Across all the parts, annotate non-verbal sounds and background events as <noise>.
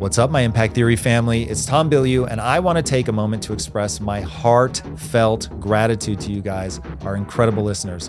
What's up, my Impact Theory family? It's Tom Bilyeu, and I want to take a moment to express my heartfelt gratitude to you guys, our incredible listeners.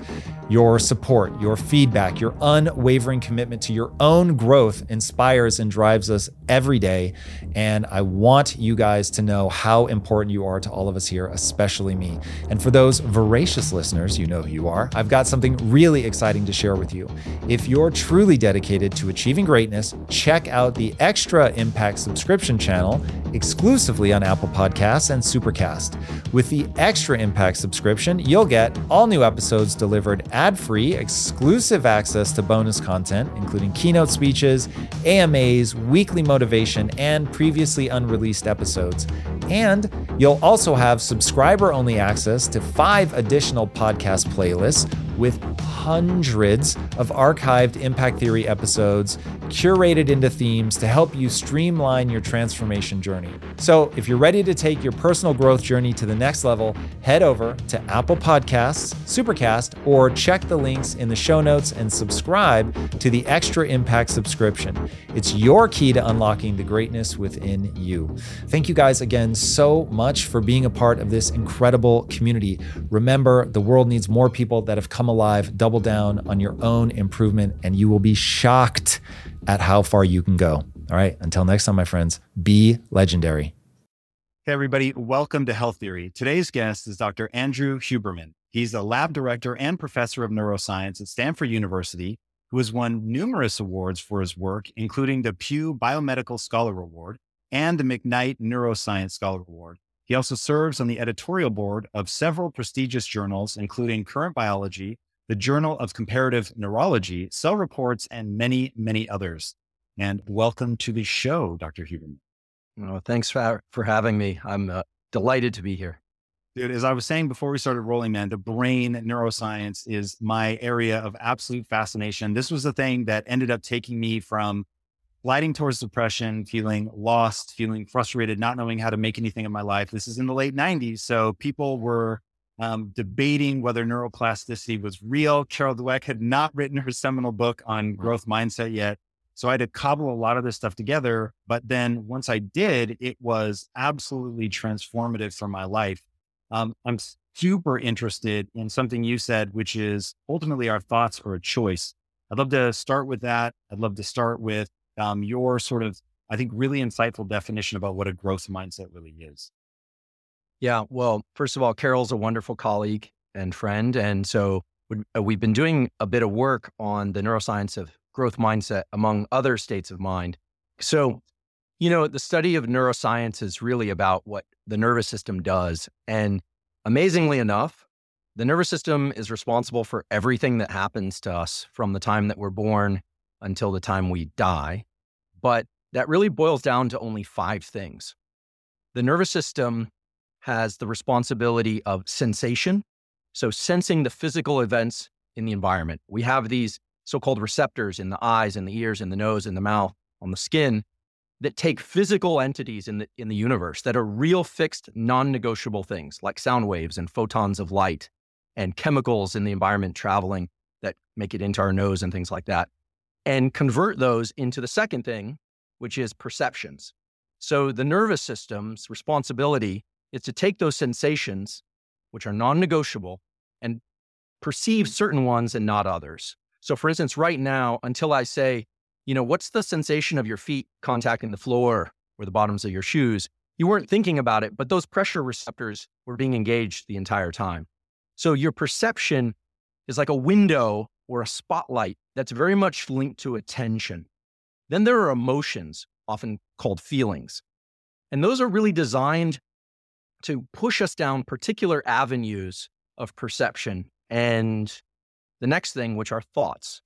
Your support, your feedback, your unwavering commitment to your own growth inspires and drives us every day. And I want you guys to know how important you are to all of us here, especially me. And for those voracious listeners, you know who you are, I've got something really exciting to share with you. If you're truly dedicated to achieving greatness, check out the Extra Impact subscription channel exclusively on Apple Podcasts and Supercast. With the Extra Impact subscription, you'll get all new episodes delivered ad free, exclusive access to bonus content, including keynote speeches, AMAs, weekly motivation, and previously unreleased episodes. And you'll also have subscriber only access to five additional podcast playlists with hundreds of archived Impact Theory episodes curated into themes to help you streamline your transformation journey. So, if you're ready to take your personal growth journey to the next level, head over to Apple Podcasts, Supercast, or check the links in the show notes and subscribe to the Extra Impact subscription. It's your key to unlocking the greatness within you. Thank you guys again so much for being a part of this incredible community. Remember, the world needs more people that have come alive. Double down on your own improvement, and you will be shocked at how far you can go. All right. Until next time, my friends, be legendary. Hey, everybody. Welcome to Health Theory. Today's guest is Dr. Andrew Huberman. He's a lab director and professor of neuroscience at Stanford University, who has won numerous awards for his work, including the Pew Biomedical Scholar Award and the McKnight Neuroscience Scholar Award. He also serves on the editorial board of several prestigious journals, including Current Biology, the Journal of Comparative Neurology, Cell Reports, and many, many others. And welcome to the show, Dr. Huberman. Well, thanks for, for having me. I'm uh, delighted to be here. Dude, as I was saying before we started rolling, man, the brain neuroscience is my area of absolute fascination. This was the thing that ended up taking me from gliding towards depression, feeling lost, feeling frustrated, not knowing how to make anything of my life. This is in the late 90s. So people were um, debating whether neuroplasticity was real. Carol Dweck had not <laughs> written her seminal book on growth mindset yet. So I had to cobble a lot of this stuff together. But then once I did, it was absolutely transformative for my life. Um, I'm super interested in something you said, which is ultimately our thoughts are a choice. I'd love to start with that. I'd love to start with um, your sort of, I think, really insightful definition about what a growth mindset really is. Yeah. Well, first of all, Carol's a wonderful colleague and friend. And so uh, we've been doing a bit of work on the neuroscience of growth mindset, among other states of mind. So, you know, the study of neuroscience is really about what the nervous system does. And amazingly enough, the nervous system is responsible for everything that happens to us from the time that we're born until the time we die. But that really boils down to only five things. The nervous system has the responsibility of sensation. So, sensing the physical events in the environment. We have these so called receptors in the eyes, in the ears, in the nose, in the mouth, on the skin that take physical entities in the, in the universe that are real fixed, non negotiable things like sound waves and photons of light and chemicals in the environment traveling that make it into our nose and things like that, and convert those into the second thing, which is perceptions. So, the nervous system's responsibility is to take those sensations, which are non negotiable, and perceive certain ones and not others. So, for instance, right now, until I say, you know, what's the sensation of your feet contacting the floor or the bottoms of your shoes, you weren't thinking about it, but those pressure receptors were being engaged the entire time. So, your perception is like a window or a spotlight that's very much linked to attention. Then there are emotions, often called feelings. And those are really designed to push us down particular avenues of perception. And the next thing, which are thoughts.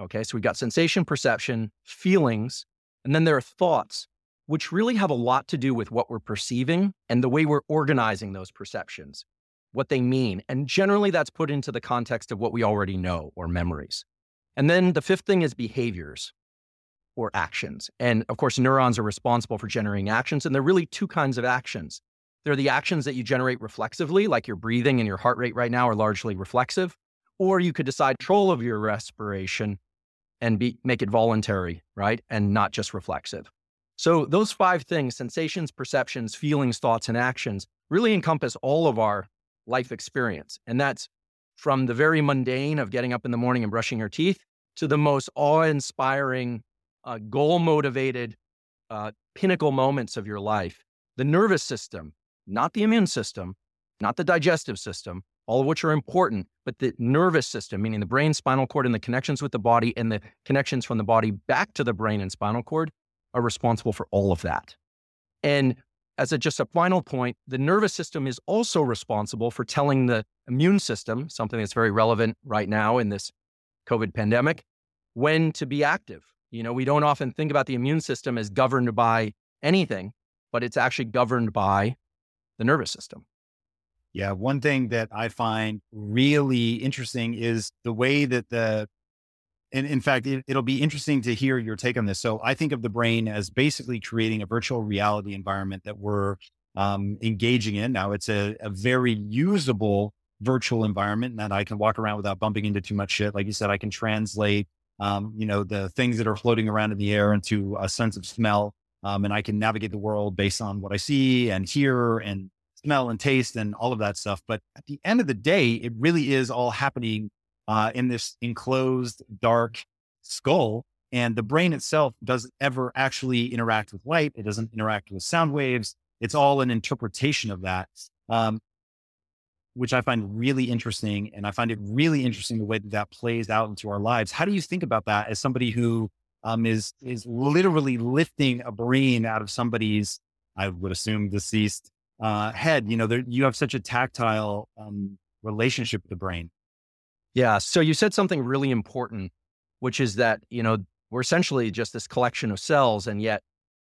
Okay, so we've got sensation, perception, feelings, and then there are thoughts, which really have a lot to do with what we're perceiving and the way we're organizing those perceptions, what they mean. And generally, that's put into the context of what we already know or memories. And then the fifth thing is behaviors or actions. And of course, neurons are responsible for generating actions. And there are really two kinds of actions there are the actions that you generate reflexively, like your breathing and your heart rate right now are largely reflexive. Or you could decide control of your respiration and be, make it voluntary, right? And not just reflexive. So, those five things sensations, perceptions, feelings, thoughts, and actions really encompass all of our life experience. And that's from the very mundane of getting up in the morning and brushing your teeth to the most awe inspiring, uh, goal motivated, uh, pinnacle moments of your life. The nervous system, not the immune system, not the digestive system, all of which are important, but the nervous system, meaning the brain, spinal cord, and the connections with the body and the connections from the body back to the brain and spinal cord are responsible for all of that. And as a, just a final point, the nervous system is also responsible for telling the immune system, something that's very relevant right now in this COVID pandemic, when to be active. You know, we don't often think about the immune system as governed by anything, but it's actually governed by the nervous system. Yeah, one thing that I find really interesting is the way that the and in fact, it, will be interesting to hear your take on this. So I think of the brain as basically creating a virtual reality environment that we're um, engaging in. Now it's a, a, very usable virtual environment that I can walk around without bumping into too much shit. Like you said, I can translate, um, you know, the things that are floating around in the air into a sense of smell. Um, and I can navigate the world based on what I see and hear and smell and taste and all of that stuff. But at the end of the day, it really is all happening uh, in this enclosed, dark skull. And the brain itself doesn't ever actually interact with light. It doesn't interact with sound waves. It's all an interpretation of that, um, which I find really interesting. And I find it really interesting the way that that plays out into our lives. How do you think about that as somebody who um, is is literally lifting a brain out of somebody's, I would assume, deceased uh, head? You know, there, you have such a tactile um, relationship with the brain. Yeah. So you said something really important, which is that, you know, we're essentially just this collection of cells, and yet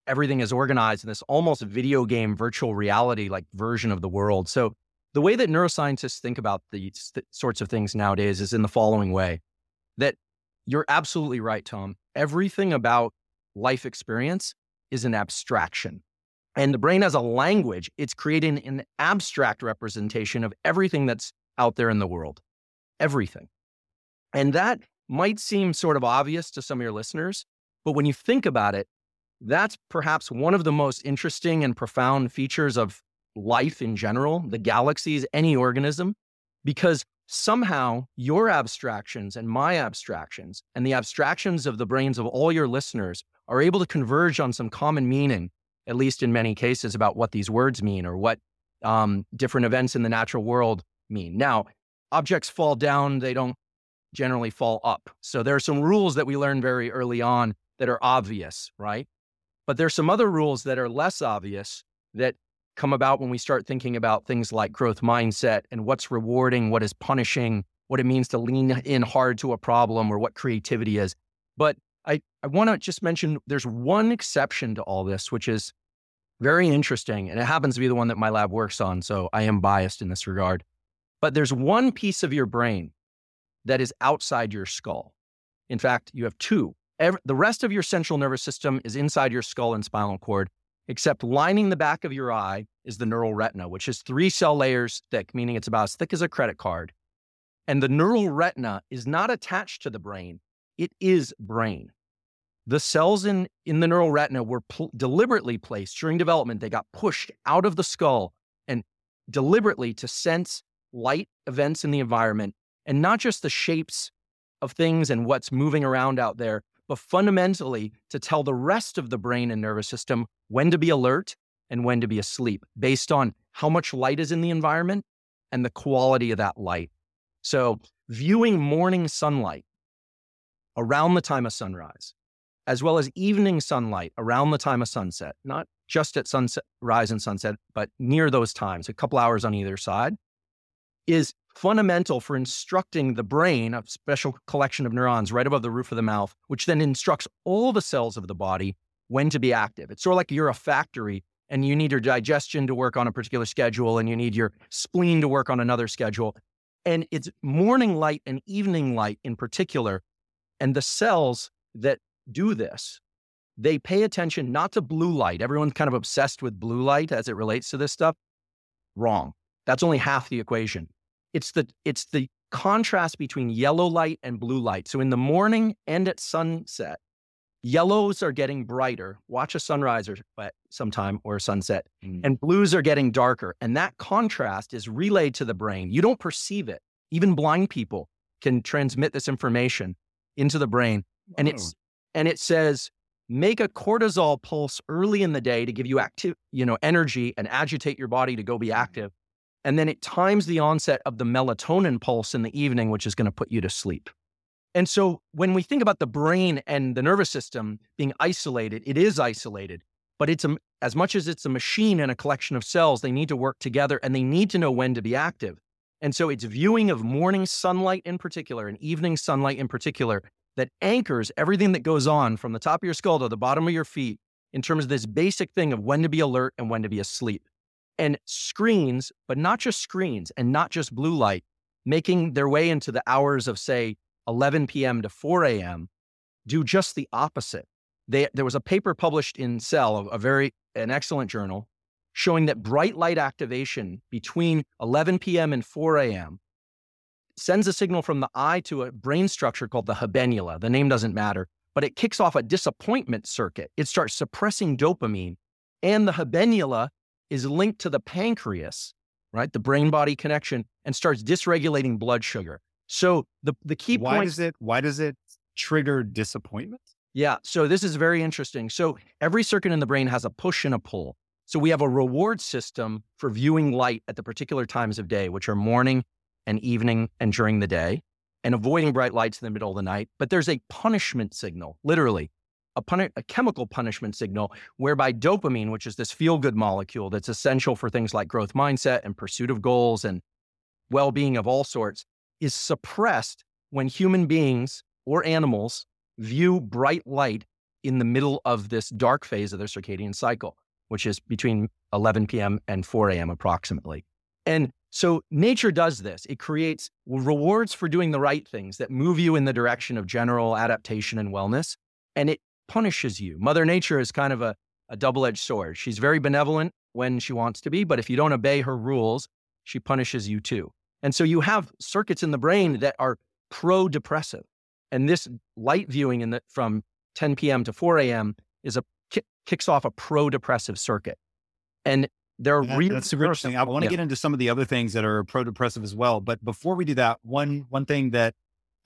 everything is organized in this almost video game virtual reality like version of the world. So the way that neuroscientists think about these th- sorts of things nowadays is in the following way that you're absolutely right, Tom. Everything about life experience is an abstraction. And the brain has a language, it's creating an abstract representation of everything that's out there in the world everything. And that might seem sort of obvious to some of your listeners, but when you think about it, that's perhaps one of the most interesting and profound features of life in general, the galaxies, any organism, because somehow your abstractions and my abstractions and the abstractions of the brains of all your listeners are able to converge on some common meaning, at least in many cases, about what these words mean or what um, different events in the natural world mean. Now, objects fall down, they don't generally fall up. So there are some rules that we learn very early on that are obvious, right? But there's some other rules that are less obvious that come about when we start thinking about things like growth mindset and what's rewarding, what is punishing, what it means to lean in hard to a problem or what creativity is. But I, I want to just mention there's one exception to all this, which is very interesting. And it happens to be the one that my lab works on. So I am biased in this regard. But there's one piece of your brain that is outside your skull. In fact, you have two. Every, the rest of your central nervous system is inside your skull and spinal cord, except lining the back of your eye is the neural retina, which is three cell layers thick, meaning it's about as thick as a credit card. And the neural retina is not attached to the brain, it is brain. The cells in, in the neural retina were pl- deliberately placed during development. They got pushed out of the skull and deliberately to sense light events in the environment and not just the shapes of things and what's moving around out there, but fundamentally to tell the rest of the brain and nervous system when to be alert and when to be asleep based on how much light is in the environment and the quality of that light. So, viewing morning sunlight around the time of sunrise, as well as evening sunlight around the time of sunset, not just at sunset, rise and sunset, but near those times, a couple hours on either side, is fundamental for instructing the brain, a special collection of neurons right above the roof of the mouth, which then instructs all the cells of the body when to be active. It's sort of like you're a factory and you need your digestion to work on a particular schedule and you need your spleen to work on another schedule. And it's morning light and evening light in particular. And the cells that do this, they pay attention not to blue light. Everyone's kind of obsessed with blue light as it relates to this stuff. Wrong. That's only half the equation. It's the it's the contrast between yellow light and blue light. So in the morning and at sunset, Yellows are getting brighter. Watch a sunrise or sometime or a sunset. Mm. And blues are getting darker. And that contrast is relayed to the brain. You don't perceive it. Even blind people can transmit this information into the brain. And it's and it says, make a cortisol pulse early in the day to give you active, you know, energy and agitate your body to go be mm-hmm. active. And then it times the onset of the melatonin pulse in the evening, which is going to put you to sleep. And so when we think about the brain and the nervous system being isolated, it is isolated, but it's a, as much as it's a machine and a collection of cells, they need to work together and they need to know when to be active. And so it's viewing of morning sunlight in particular and evening sunlight in particular that anchors everything that goes on from the top of your skull to the bottom of your feet in terms of this basic thing of when to be alert and when to be asleep. And screens, but not just screens and not just blue light, making their way into the hours of, say, 11 p.m. to 4 a.m. do just the opposite. They, there was a paper published in Cell, a, a very an excellent journal, showing that bright light activation between 11 p.m. and 4 a.m. sends a signal from the eye to a brain structure called the habenula. The name doesn't matter, but it kicks off a disappointment circuit. It starts suppressing dopamine, and the habenula is linked to the pancreas, right? The brain body connection, and starts dysregulating blood sugar. So the the key why point does it why does it trigger disappointment? Yeah, so this is very interesting. So every circuit in the brain has a push and a pull. So we have a reward system for viewing light at the particular times of day, which are morning and evening and during the day, and avoiding bright lights in the middle of the night. But there's a punishment signal, literally, a, a chemical punishment signal, whereby dopamine, which is this feel good molecule that's essential for things like growth mindset and pursuit of goals and well being of all sorts, is suppressed when human beings or animals view bright light in the middle of this dark phase of their circadian cycle, which is between 11 p.m. and 4 a.m. approximately. And so nature does this. It creates rewards for doing the right things that move you in the direction of general adaptation and wellness, and it punishes you. Mother Nature is kind of a, a double edged sword. She's very benevolent when she wants to be, but if you don't obey her rules, she punishes you too. And so you have circuits in the brain that are pro depressive. And this light viewing in the, from 10 p.m. to 4 a.m. is a kicks off a pro depressive circuit. And there are that, that's super interesting. I want to yeah. get into some of the other things that are pro depressive as well. But before we do that, one one thing that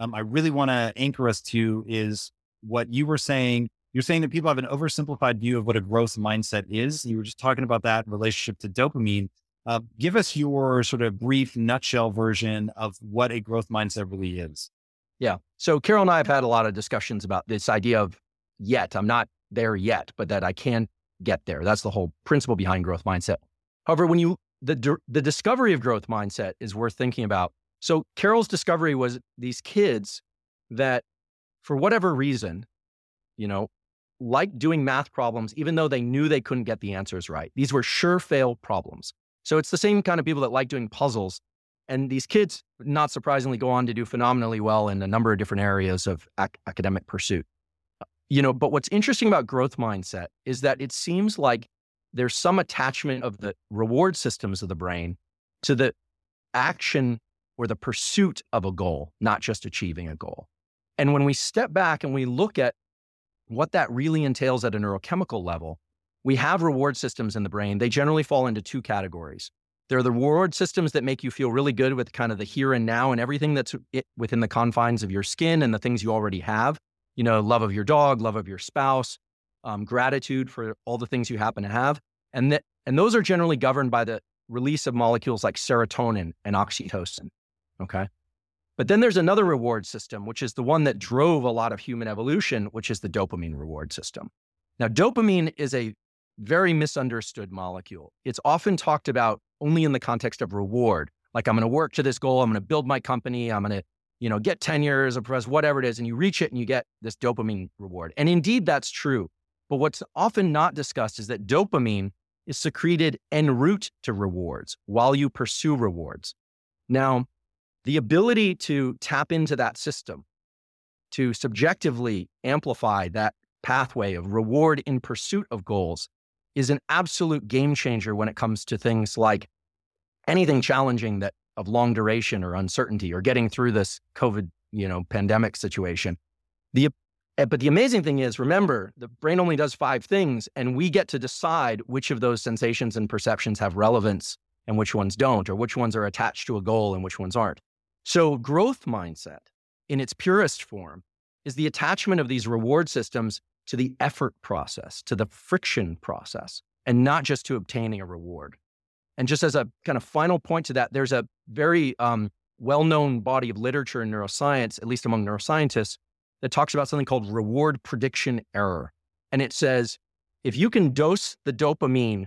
um, I really want to anchor us to is what you were saying. You're saying that people have an oversimplified view of what a growth mindset is. You were just talking about that relationship to dopamine. Uh, give us your sort of brief nutshell version of what a growth mindset really is. Yeah. So Carol and I have had a lot of discussions about this idea of yet. I'm not there yet, but that I can get there. That's the whole principle behind growth mindset. However, when you the the discovery of growth mindset is worth thinking about. So Carol's discovery was these kids that, for whatever reason, you know, like doing math problems, even though they knew they couldn't get the answers right. These were sure fail problems. So it's the same kind of people that like doing puzzles. And these kids, not surprisingly, go on to do phenomenally well in a number of different areas of ac- academic pursuit. You know, but what's interesting about growth mindset is that it seems like there's some attachment of the reward systems of the brain to the action or the pursuit of a goal, not just achieving a goal. And when we step back and we look at what that really entails at a neurochemical level, we have reward systems in the brain. They generally fall into two categories. There are the reward systems that make you feel really good with kind of the here and now and everything that's within the confines of your skin and the things you already have. You know, love of your dog, love of your spouse, um, gratitude for all the things you happen to have, and that and those are generally governed by the release of molecules like serotonin and oxytocin. Okay, but then there's another reward system, which is the one that drove a lot of human evolution, which is the dopamine reward system. Now, dopamine is a very misunderstood molecule. It's often talked about only in the context of reward. Like I'm going to work to this goal. I'm going to build my company. I'm going to, you know, get 10 years of press, whatever it is. And you reach it and you get this dopamine reward. And indeed, that's true. But what's often not discussed is that dopamine is secreted en route to rewards while you pursue rewards. Now, the ability to tap into that system, to subjectively amplify that pathway of reward in pursuit of goals is an absolute game changer when it comes to things like anything challenging that of long duration or uncertainty or getting through this COVID, you know, pandemic situation. The Eh, but the amazing thing is, remember, the brain only does five things, and we get to decide which of those sensations and perceptions have relevance and which ones don't, or which ones are attached to a goal and which ones aren't. So, growth mindset in its purest form is the attachment of these reward systems to the effort process, to the friction process, and not just to obtaining a reward. And just as a kind of final point to that, there's a very um, well known body of literature in neuroscience, at least among neuroscientists, that talks about something called reward prediction error. And it says if you can dose the dopamine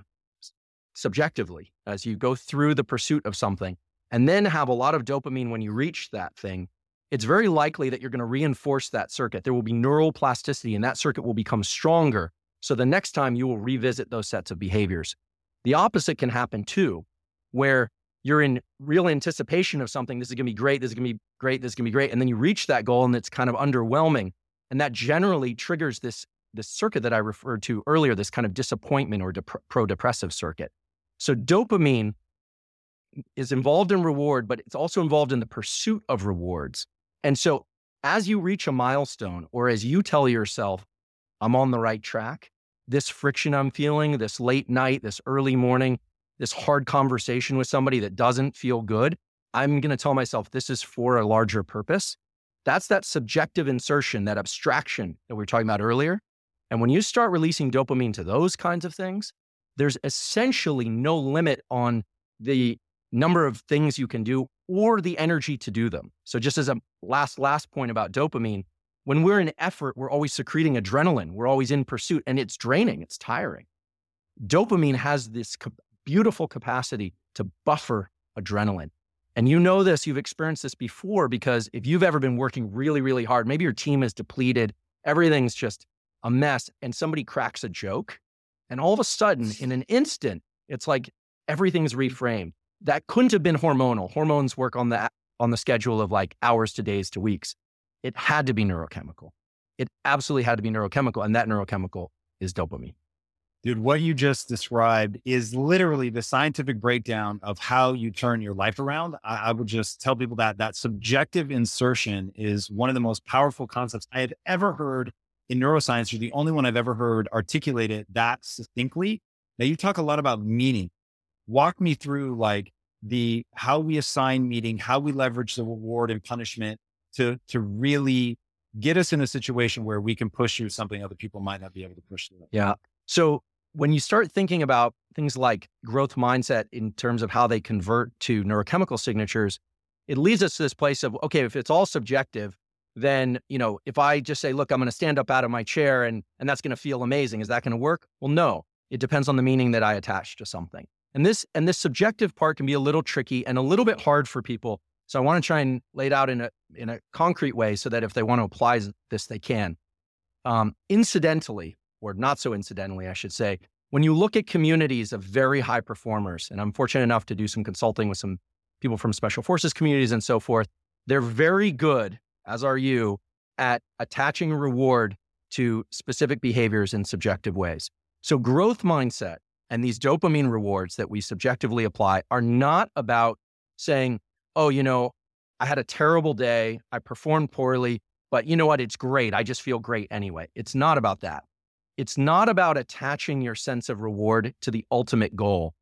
subjectively as you go through the pursuit of something, and then have a lot of dopamine when you reach that thing, it's very likely that you're going to reinforce that circuit. There will be neural plasticity and that circuit will become stronger. So the next time you will revisit those sets of behaviors. The opposite can happen too, where you're in real anticipation of something. This is going to be great. This is going to be great. This is going to be great. And then you reach that goal and it's kind of underwhelming. And that generally triggers this, this circuit that I referred to earlier, this kind of disappointment or dep- pro depressive circuit. So dopamine is involved in reward, but it's also involved in the pursuit of rewards. And so as you reach a milestone or as you tell yourself, I'm on the right track, this friction I'm feeling, this late night, this early morning, this hard conversation with somebody that doesn't feel good, I'm going to tell myself this is for a larger purpose. That's that subjective insertion, that abstraction that we were talking about earlier. And when you start releasing dopamine to those kinds of things, there's essentially no limit on the number of things you can do or the energy to do them. So just as a last last point about dopamine, when we're in effort, we're always secreting adrenaline. We're always in pursuit and it's draining, it's tiring. Dopamine has this beautiful capacity to buffer adrenaline. And you know this, you've experienced this before because if you've ever been working really, really hard, maybe your team is depleted, everything's just a mess, and somebody cracks a joke. And all of a sudden, in an instant, it's like everything's mm-hmm. reframed. That couldn't have been hormonal. Hormones work on the on the schedule of like hours to days to weeks. It had to be neurochemical. It absolutely had to be neurochemical. And that neurochemical is dopamine. Dude, what you just described is literally the scientific breakdown of how you turn your life around. I, I, would just tell people that that subjective insertion is one of the most powerful concepts I have ever heard in neuroscience. You're the only one I've ever heard articulate it that succinctly. Now you talk a lot about meaning. Walk me through like the how we assign meaning, how we leverage the reward and punishment to to really get us in a situation where we can push through something other people might not be able to push through. Yeah. So when you start thinking about things like growth mindset in terms of how they convert to neurochemical signatures, it leads us to this place of, okay, if it's all subjective, then, you know, if I just say, look, I'm going to stand up out of my chair and, and that's going to feel amazing, is that going to work? Well, no, it depends on the meaning that I attach to something. And this, and this subjective part can be a little tricky and a little bit hard for people. So I want to try and lay it out in a, in a concrete way so that if they want to apply this, they can. Um, incidentally, or not so incidentally, I should say, when you look at communities of very high performers, and I'm fortunate enough to do some consulting with some people from special forces communities and so forth, they're very good, as are you, at attaching reward to specific behaviors in subjective ways. So, growth mindset and these dopamine rewards that we subjectively apply are not about saying, oh, you know, I had a terrible day, I performed poorly, but you know what? It's great. I just feel great anyway. It's not about that. It's not about attaching your sense of reward to the ultimate goal.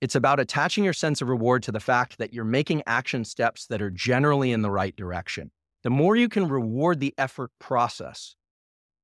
It's about attaching your sense of reward to the fact that you're making action steps that are generally in the right direction. The more you can reward the effort process,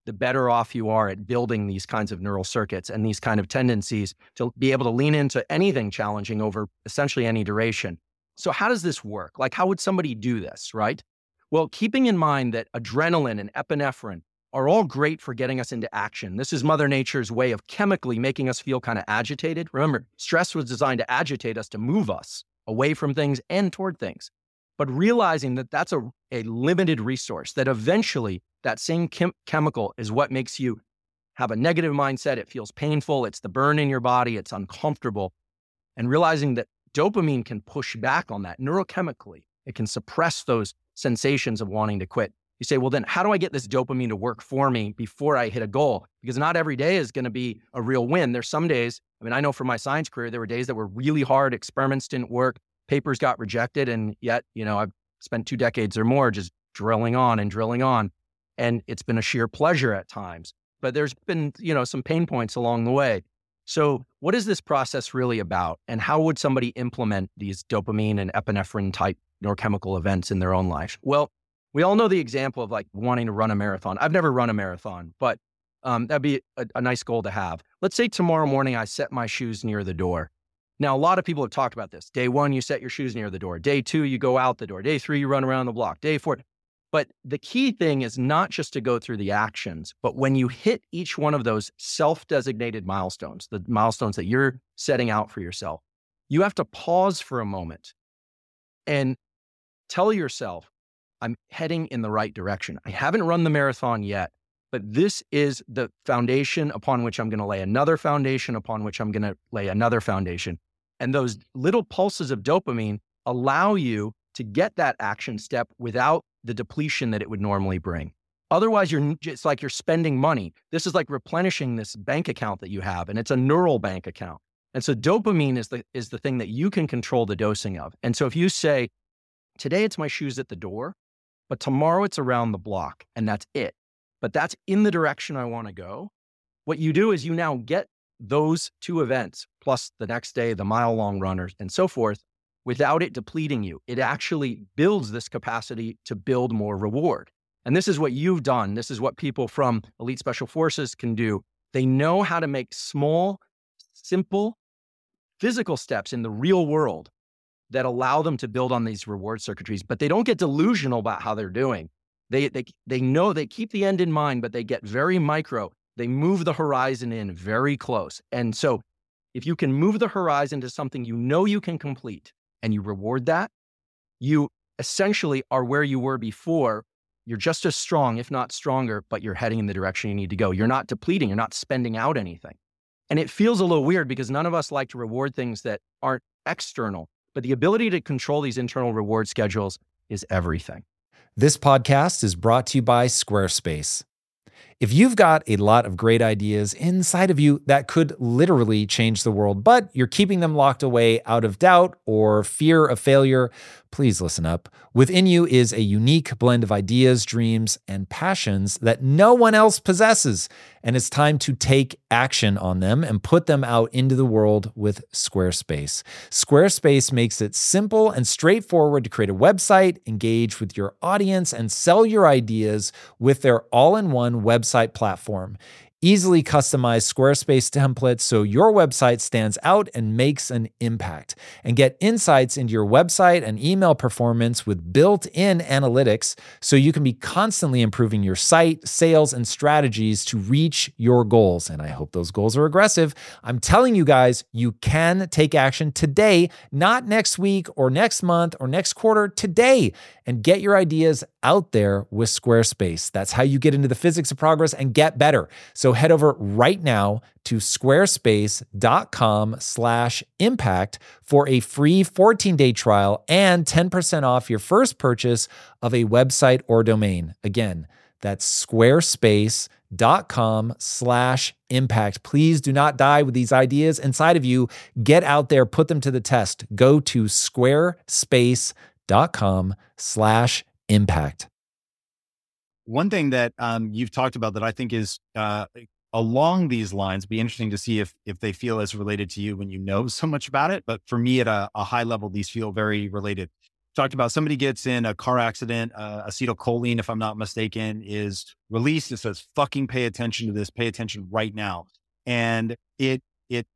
the better off you are at building these kinds of neural circuits and these kind of tendencies to be able to lean into anything challenging over essentially any duration. So, how does this work? Like, how would somebody do this, right? Well, keeping in mind that adrenaline and epinephrine are all great for getting us into action. This is Mother Nature's way of chemically making us feel kind of agitated. Remember, stress was designed to agitate us, to move us away from things and toward things. But realizing that that's a, a limited resource, that eventually that same chem- chemical is what makes you have a negative mindset. It feels painful. It's the burn in your body. It's uncomfortable. And realizing that dopamine can push back on that neurochemically, it can suppress those sensations of wanting to quit you say, well, then how do I get this dopamine to work for me before I hit a goal? Because not every day is going to be a real win. There's some days, I mean, I know from my science career, there were days that were really hard, experiments didn't work, papers got rejected. And yet, you know, I've spent two decades or more just drilling on and drilling on. and it's been a sheer pleasure at times. But there's been, you know, some pain points along the way. So, what is this process really about? And how would somebody implement these dopamine and epinephrine type neurochemical events in their own life? Well, we all know the example of like wanting to run a marathon. I've never run a marathon, but um, that'd be a, a nice goal to have. Let's say tomorrow morning I set my shoes near the door. Now, a lot of people have talked about this. Day one, you set your shoes near the door. Day two, you go out the door. Day three, you run around the block. Day four, but the key thing is not just to go through the actions, but when you hit each one of those self designated milestones, the milestones that you're setting out for yourself, you have to pause for a moment and tell yourself, I'm heading in the right direction. I haven't run the marathon yet, but this is the foundation upon which I'm going to lay another foundation, upon which I'm going to lay another foundation. And those little pulses of dopamine allow you to get that action step without the depletion that it would normally bring. Otherwise, you're it's like you're spending money. This is like replenishing this bank account that you have, and it's a neural bank account. And so dopamine is the is the thing that you can control the dosing of. And so if you say, today it's my shoes at the door, but tomorrow it's around the block, and that's it. But that's in the direction I want to go. What you do is you now get those two events, plus the next day, the mile long runners, and so forth, without it depleting you. It actually builds this capacity to build more reward. And this is what you've done. This is what people from elite special forces can do. They know how to make small, simple, physical steps in the real world that allow them to build on these reward circuitries, but they don't get delusional about how they're doing. They, they, they know they keep the end in mind, but they get very micro. They move the horizon in very close. And so if you can move the horizon to something you know you can complete, and you reward that, you essentially are where you were before. You're just as strong, if not stronger, but you're heading in the direction you need to go. You're not depleting, you're not spending out anything. And it feels a little weird because none of us like to reward things that aren't external, but the ability to control these internal reward schedules is everything. This podcast is brought to you by Squarespace. If you've got a lot of great ideas inside of you that could literally change the world, but you're keeping them locked away out of doubt or fear of failure, please listen up. Within you is a unique blend of ideas, dreams, and passions that no one else possesses. And it's time to take action on them and put them out into the world with Squarespace. Squarespace makes it simple and straightforward to create a website, engage with your audience, and sell your ideas with their all in one website platform easily customize Squarespace templates so your website stands out and makes an impact. And get insights into your website and email performance with built in analytics so you can be constantly improving your site, sales, and strategies to reach your goals. And I hope those goals are aggressive. I'm telling you guys, you can take action today, not next week or next month or next quarter, today, and get your ideas out there with Squarespace. That's how you get into the physics of progress and get better. So head over right now to squarespace.com slash impact for a free 14-day trial and 10% off your first purchase of a website or domain. Again, that's squarespace.com slash impact. Please do not die with these ideas inside of you. Get out there, put them to the test. Go to squarespace.com slash impact. One thing that um, you've talked about that I think is uh, along these lines, be interesting to see if if they feel as related to you when you know <laughs> so much about it. But for me, at a, a high level, these feel very related. Talked about somebody gets in a car accident, uh, acetylcholine, if I'm not mistaken, is released. It says, "Fucking pay attention to this. Pay attention right now," and it it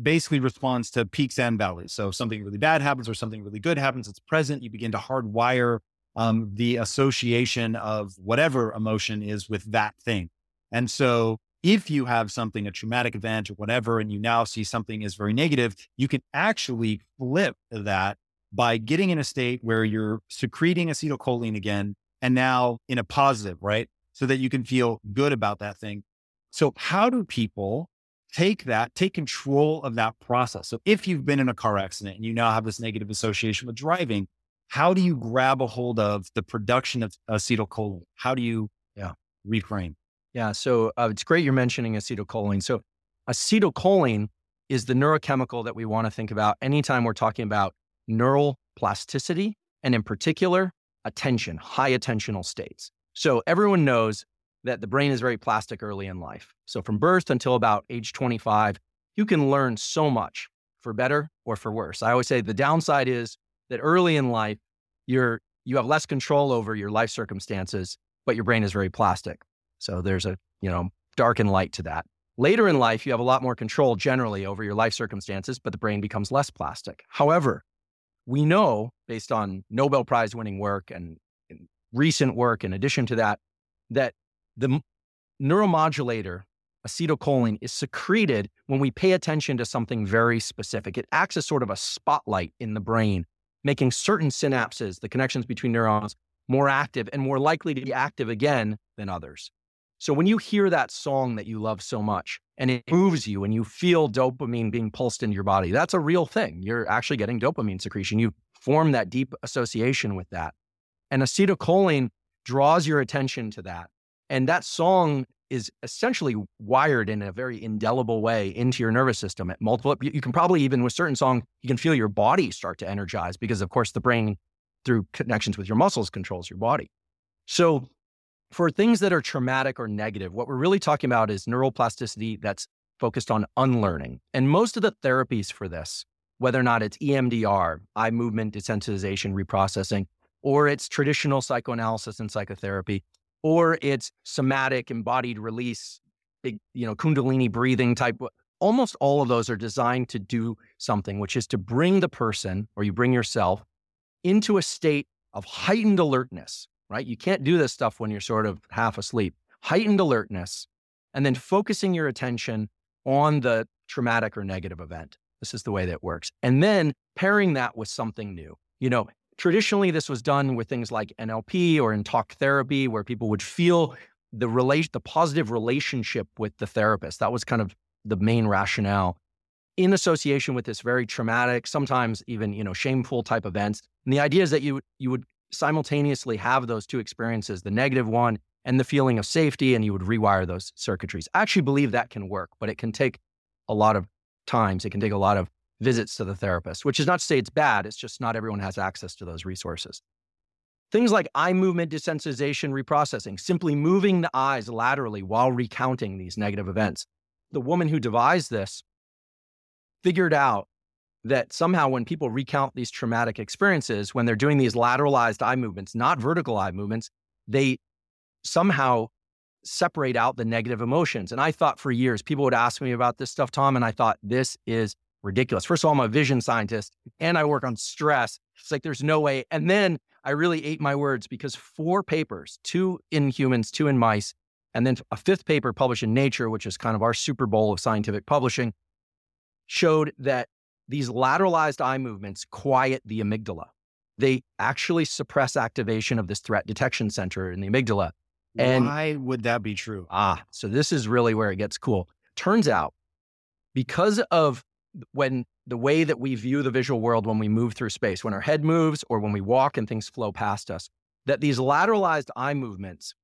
basically responds to peaks and valleys. So if something really bad happens or something really good happens, it's present. You begin to hardwire um, the association of whatever emotion is with that thing. And so if you have something, a traumatic event or whatever, and you now see something is very negative, you can actually flip that by getting in a state where you're secreting acetylcholine again and now in a positive, right? So that you can feel good about that thing. So, how do people take that, take control of that process? So, if you've been in a car accident and you now have this negative association with driving, how do you grab a hold of the production of acetylcholine? How do you yeah. reframe? Yeah. So uh, it's great you're mentioning acetylcholine. So acetylcholine is the neurochemical that we want to think about anytime we're talking about neural plasticity and in particular attention, high attentional states. So everyone knows that the brain is very plastic early in life. So from birth until about age 25, you can learn so much for better or for worse. I always say the downside is that early in life, you're you have less control over your life circumstances, but your brain is very plastic. So there's a, you know, dark and light to that. Later in life, you have a lot more control generally over your life circumstances, but the brain becomes less plastic. However, we know based on Nobel Prize winning work and, and recent work, in addition to that, that the neuromodulator acetylcholine is secreted when we pay attention to something very specific. It acts as sort of a spotlight in the brain, making certain synapses, the connections between neurons, more active and more likely to be active again than others. So when you hear that song that you love so much and it moves you and you feel dopamine being pulsed into your body, that's a real thing. You're actually getting dopamine secretion. You form that deep association with that. And acetylcholine draws your attention to that. And that song is essentially wired in a very indelible way into your nervous system at multiple you can probably even with certain songs you can feel your body start to energize because of course the brain through connections with your muscles controls your body. So for things that are traumatic or negative what we're really talking about is neuroplasticity that's focused on unlearning. And most of the therapies for this whether or not it's emdr eye movement desensitization reprocessing or it's traditional psychoanalysis and psychotherapy or it's somatic embodied release, big, you know, Kundalini breathing type. Almost all of those are designed to do something, which is to bring the person or you bring yourself into a state of heightened alertness, right? You can't do this stuff when you're sort of half asleep. Heightened alertness, and then focusing your attention on the traumatic or negative event. This is the way that works. And then pairing that with something new. You know, Traditionally, this was done with things like NLP or in talk therapy, where people would feel the relation, the positive relationship with the therapist. That was kind of the main rationale in association with this very traumatic, sometimes even you know shameful type events. And the idea is that you you would simultaneously have those two experiences, the negative one and the feeling of safety, and you would rewire those circuitries. I actually believe that can work, but it can take a lot of times. It can take a lot of visits to the therapist, which is not to say it's bad. It's just not everyone has access to those resources. Things like eye movement desensitization reprocessing, simply moving the eyes laterally while recounting these negative events. The woman who devised this figured out that somehow when people recount these traumatic experiences, when they're doing these lateralized eye movements, not vertical eye movements, they somehow separate out the negative emotions. And I thought for years, people would ask me about this stuff, Tom, and I thought this is ridiculous. First of all, I'm a vision scientist and I work on stress. It's like there's no way. And then I really ate my words because four papers, two in humans, two in mice, and then a fifth paper published in Nature, which is kind of our Super Bowl of scientific publishing, showed that these lateralized eye movements quiet the amygdala. They actually suppress activation of this threat detection center in the amygdala. And why would that be true? Ah, so this is really where it gets cool. Turns out because of when the way that we view the visual world when we move through space, when our head moves or when we walk and things flow past us, that these lateralized eye movements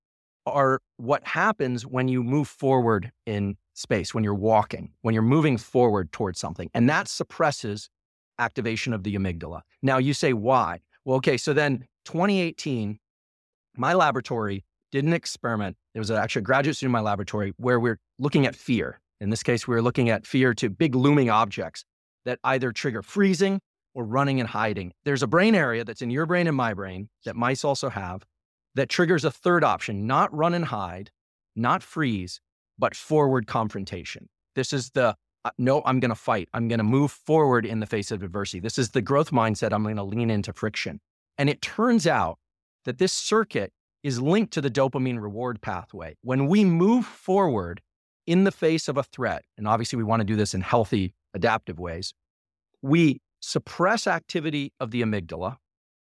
are what happens when you move forward in space, when you're walking, when you're moving forward towards something. And that suppresses activation of the amygdala. Now you say, why? Well, okay, so then 2018, my laboratory did an experiment. There was actually a graduate student in my laboratory where we're looking at fear. In this case, we were looking at fear to big looming objects that either trigger freezing or running and hiding. There's a brain area that's in your brain and my brain that mice also have that triggers a third option, not run and hide, not freeze, but forward confrontation. This is the uh, no, I'm going to fight. I'm going to move forward in the face of adversity. This is the growth mindset. I'm going to lean into friction. And it turns out that this circuit is linked to the dopamine reward pathway. When we move forward, in the face of a threat, and obviously we want to do this in healthy, adaptive ways, we suppress activity of the amygdala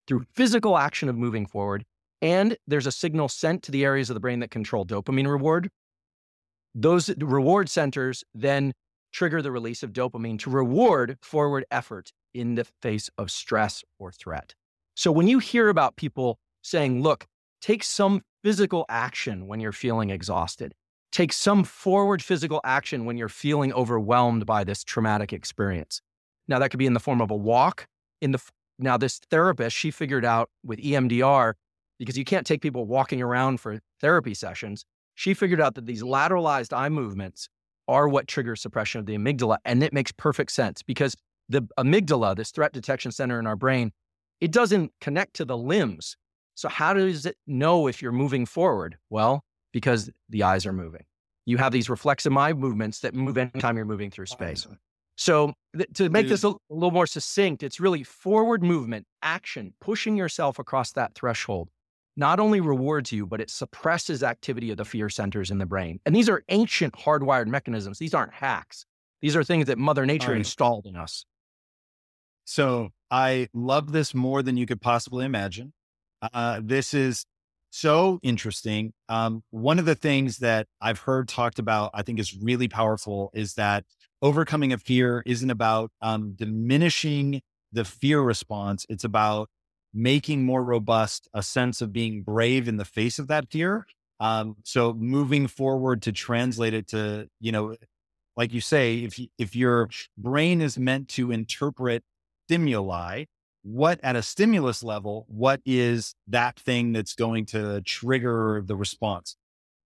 through physical action of moving forward. And there's a signal sent to the areas of the brain that control dopamine reward. Those reward centers then trigger the release of dopamine to reward forward effort in the face of stress or threat. So when you hear about people saying, look, take some physical action when you're feeling exhausted, take some forward physical action when you're feeling overwhelmed by this traumatic experience. Now, that could be in the form of a walk. In the now, this therapist, she figured out with EMDR because you can't take people walking around for therapy sessions. She figured out that these lateralized eye movements are what trigger suppression of the amygdala. And it makes perfect sense because the amygdala, this threat detection center in our brain, it doesn't connect to the limbs. So, how does it know if you're moving forward? Well, because the eyes are moving. You have these reflexive eye movements that move anytime you're moving through space. So, th- to make this a, a little more succinct, it's really forward movement, action, pushing yourself across that threshold not only rewards you, but it suppresses activity of the fear centers in the brain. And these are ancient hardwired mechanisms. These aren't hacks. These are things that Mother Nature right. installed in us. So I love this more than you could possibly imagine. Uh, this is so interesting. Um, one of the things that I've heard talked about, I think is really powerful, is that overcoming a fear isn't about um, diminishing the fear response. It's about making more robust a sense of being brave in the face of that fear. Um, so moving forward to translate it to, you know, like you say, if if your brain is meant to interpret stimuli, what at a stimulus level, what is that thing that's going to trigger the response?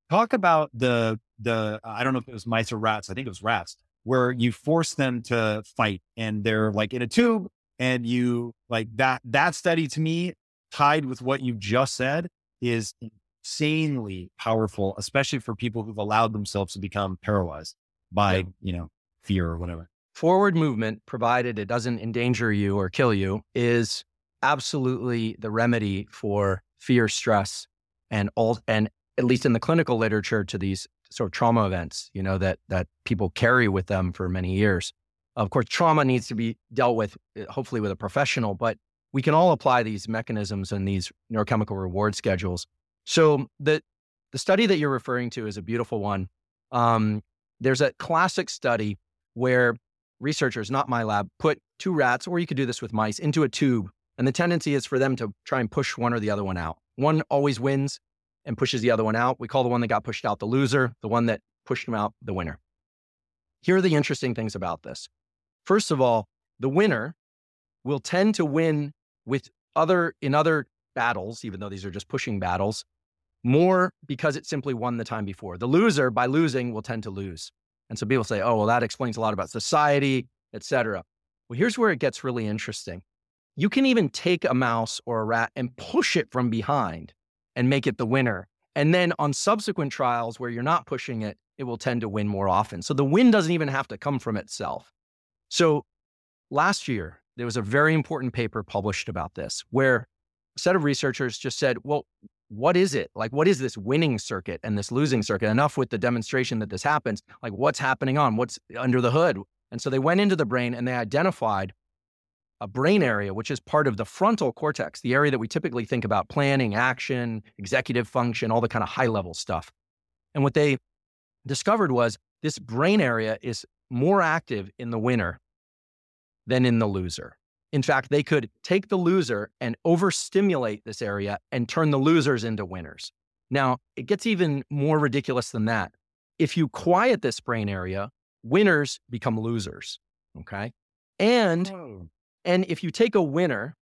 Talk about the the I don't know if it was mice or rats. I think it was rats, where you force them to fight and they're like in a tube and you like that that study to me tied with what you just said is insanely powerful especially for people who've allowed themselves to become paralyzed by yeah. you know fear or whatever forward movement provided it doesn't endanger you or kill you is absolutely the remedy for fear stress and all and at least in the clinical literature to these sort of trauma events you know that that people carry with them for many years of course, trauma needs to be dealt with, eh, hopefully, with a professional, but we can all apply these mechanisms and these neurochemical reward schedules. So the the study that you're referring to is a beautiful one. Um, there's a classic study where researchers, not my lab, put two rats, or you could do this with mice, into a tube, and the tendency is for them to try and push one or the other one out. One always wins and pushes the other one out. We call the one that got pushed out the loser, the one that pushed them out the winner. Here are the interesting things about this. First of all, the winner will tend to win with other in other battles, even though these are just pushing battles, more because it simply won the time before. The loser, by losing, will tend to lose. And so people say, oh, well, that explains a lot about society, et cetera. Well, here's where it gets really interesting. You can even take a mouse or a rat and push it from behind and make it the winner. And then on subsequent trials where you're not pushing it, it will tend to win more often. So the win doesn't even have to come from itself. So last year, there was a very important paper published about this where a set of researchers just said, well, what is it? Like, what is this winning circuit and this losing circuit? Enough with the demonstration that this happens. Like, what's happening on? What's under the hood? And so they went into the brain and they identified a brain area, which is part of the frontal cortex, the area that we typically think about planning, action, executive function, all the kind of high level stuff. And what they discovered was this brain area is more active in the winner than in the loser. In fact, they could take the loser and overstimulate this area and turn the losers into winners. Now, it gets even more ridiculous than that. If you quiet this brain area, winners become losers. Okay. And, oh. and if you take a winner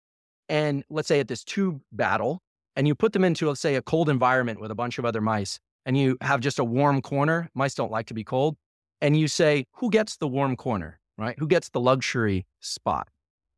and let's say at this tube battle, and you put them into, let's say, a cold environment with a bunch of other mice, and you have just a warm corner, mice don't like to be cold and you say, who gets the warm corner, right? Who gets the luxury spot?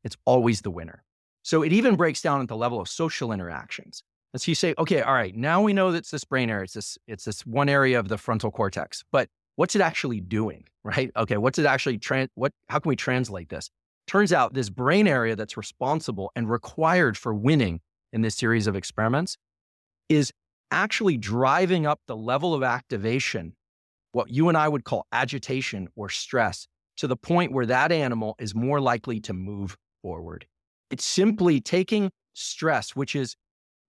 It's always the winner. So it even breaks down at the level of social interactions. So you say, okay, all right, now we know that it's this brain area, it's this, it's this one area of the frontal cortex, but what's it actually doing, <laughs> right? Okay, what's it actually, trans? what, how can we translate this? Turns out this brain area that's responsible and required for winning in this series of experiments is actually driving up the level of activation what you and I would call agitation or stress to the point where that animal is more likely to move forward. It's simply taking stress, which is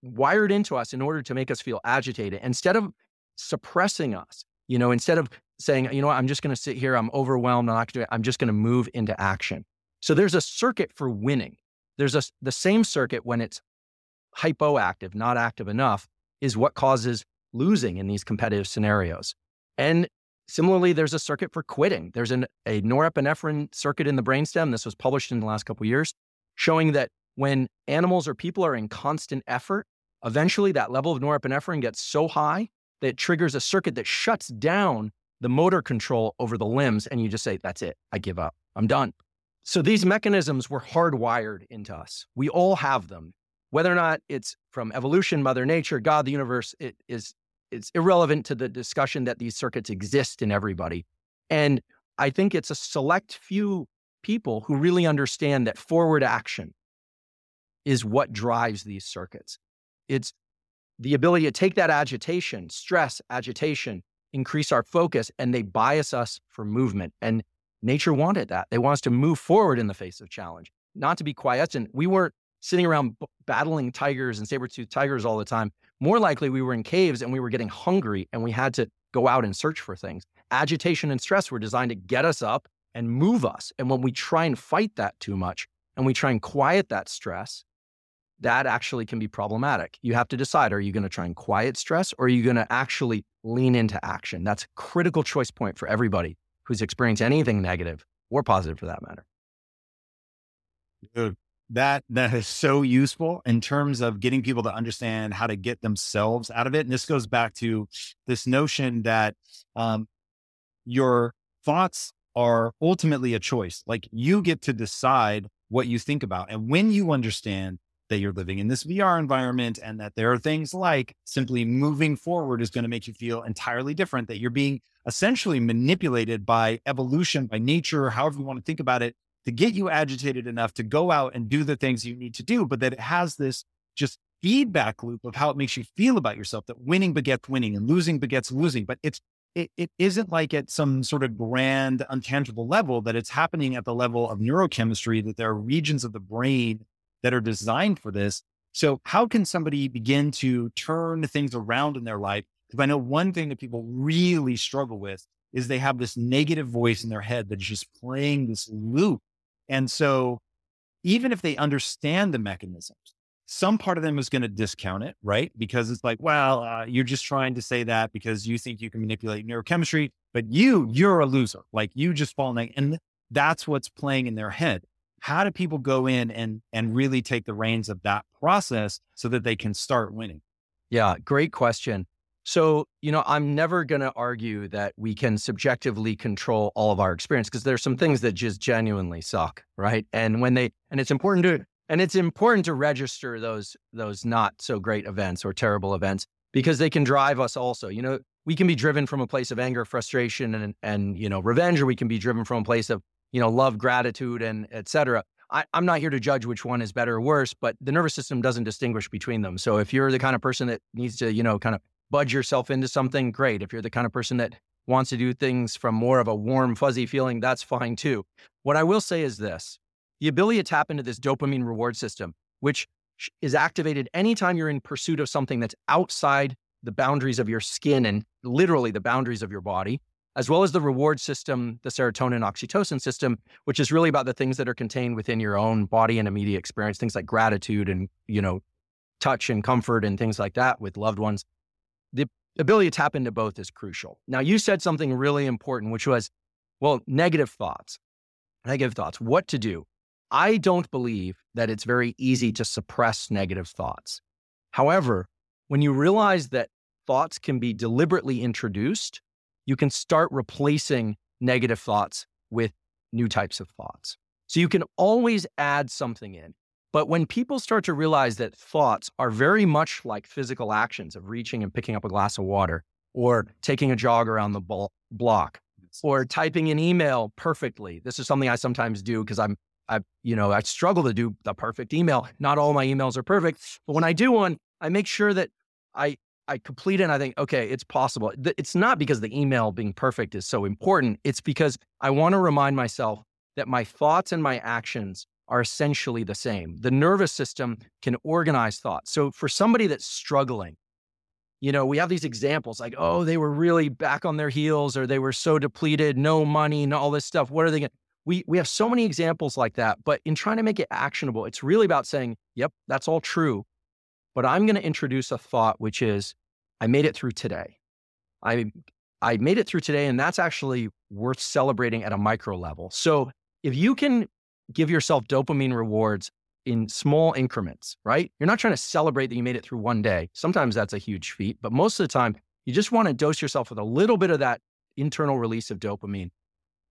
wired into us in order to make us feel agitated, instead of suppressing us, you know, instead of saying, you know what, I'm just going to sit here, I'm overwhelmed, I'm not going to I'm just going to move into action. So there's a circuit for winning. There's a, the same circuit when it's hypoactive, not active enough, is what causes losing in these competitive scenarios. And similarly, there's a circuit for quitting. There's an, a norepinephrine circuit in the brainstem. This was published in the last couple years, showing that when animals or people are in constant effort, Eventually, that level of norepinephrine gets so high that it triggers a circuit that shuts down the motor control over the limbs. And you just say, that's it. I give up. I'm done. So these mechanisms were hardwired into us. We all have them. Whether or not it's from evolution, Mother Nature, God, the universe, it is it's irrelevant to the discussion that these circuits exist in everybody. And I think it's a select few people who really understand that forward action is what drives these circuits. It's the ability to take that agitation, stress, agitation, increase our focus, and they bias us for movement. And nature wanted that. They want us to move forward in the face of challenge, not to be quiescent. We weren't sitting around battling tigers and saber-toothed tigers all the time. More likely, we were in caves and we were getting hungry and we had to go out and search for things. Agitation and stress were designed to get us up and move us. And when we try and fight that too much and we try and quiet that stress, that actually can be problematic. You have to decide are you going to try and quiet stress or are you going to actually lean into action? That's a critical choice point for everybody who's experienced anything negative or positive for that matter. That that is so useful in terms of getting people to understand how to get themselves out of it. And this goes back to this notion that um, your thoughts are ultimately a choice. Like you get to decide what you think about, and when you understand that you're living in this VR environment and that there are things like simply moving forward is going to make you feel entirely different, that you're being essentially manipulated by evolution, by nature, however you want to think about it, to get you agitated enough to go out and do the things you need to do, but that it has this just feedback loop of how it makes you feel about yourself that winning begets winning and losing begets losing. But it's, it, it isn't like at some sort of grand, untangible level that it's happening at the level of neurochemistry, that there are regions of the brain that are designed for this. So, how can somebody begin to turn things around in their life? Because I know one thing that people really struggle with is they have this negative voice in their head that's just playing this loop. And so, even if they understand the mechanisms, some part of them is going to discount it, right? Because it's like, well, uh, you're just trying to say that because you think you can manipulate neurochemistry, but you, you're a loser. Like you just fall in, and that's what's playing in their head how do people go in and and really take the reins of that process so that they can start winning yeah great question so you know i'm never going to argue that we can subjectively control all of our experience because there's some things that just genuinely suck right and when they and it's important to and it's important to register those those not so great events or terrible events because they can drive us also you know we can be driven from a place of anger frustration and and you know revenge or we can be driven from a place of you know, love, gratitude, and etc. cetera. I, am not here to judge which one is better or worse, but the nervous system doesn't distinguish between them. So if you're the kind of person that needs to, you know, kind of budge yourself into something, great. If you're the kind of person that wants to do things from more of a warm, fuzzy feeling, that's fine too. What I will say is this the ability to tap into this dopamine reward system, which is activated anytime you're in pursuit of something that's outside the boundaries of your skin and literally the boundaries of your body, as well as the reward system, the serotonin oxytocin system, which is really about the things that are contained within your own body and immediate experience, things like gratitude and, you know, touch and comfort and things like that with loved ones. Ability to tap into both is crucial. Now, you said something really important, which was, well, negative thoughts. Negative thoughts, what to do. I don't believe that it's very easy to suppress negative thoughts. However, when you realize that thoughts can be deliberately introduced, you can start replacing negative thoughts with new types of thoughts. So you can always add something in. But when people start to realize that thoughts are very much like physical actions of reaching and picking up a glass of water, or taking a jog around the block, or typing an email perfectly. This is something I sometimes do because I'm, I, you know, I struggle to do the perfect email. Not all my emails are perfect, but when I do one, I make sure that I I complete it and I think, okay, it's possible. It's not because the email being perfect is so important. It's because I want to remind myself that my thoughts and my actions are essentially the same. The nervous system can organize thoughts. So for somebody that's struggling, you know, we have these examples like, oh, they were really back on their heels or they were so depleted, no money, and all this stuff. What are they going to? We, we have so many examples like that. But in trying to make it actionable, it's really about saying, yep, that's all true. But I'm going to introduce a thought, which is, I made it through today. I I made it through today, and that's actually worth celebrating at a micro level. So if you can give yourself dopamine rewards in small increments, right? You're not trying to celebrate that you made it through one day. Sometimes that's a huge feat, but most of the time, you just want to dose yourself with a little bit of that internal release of dopamine.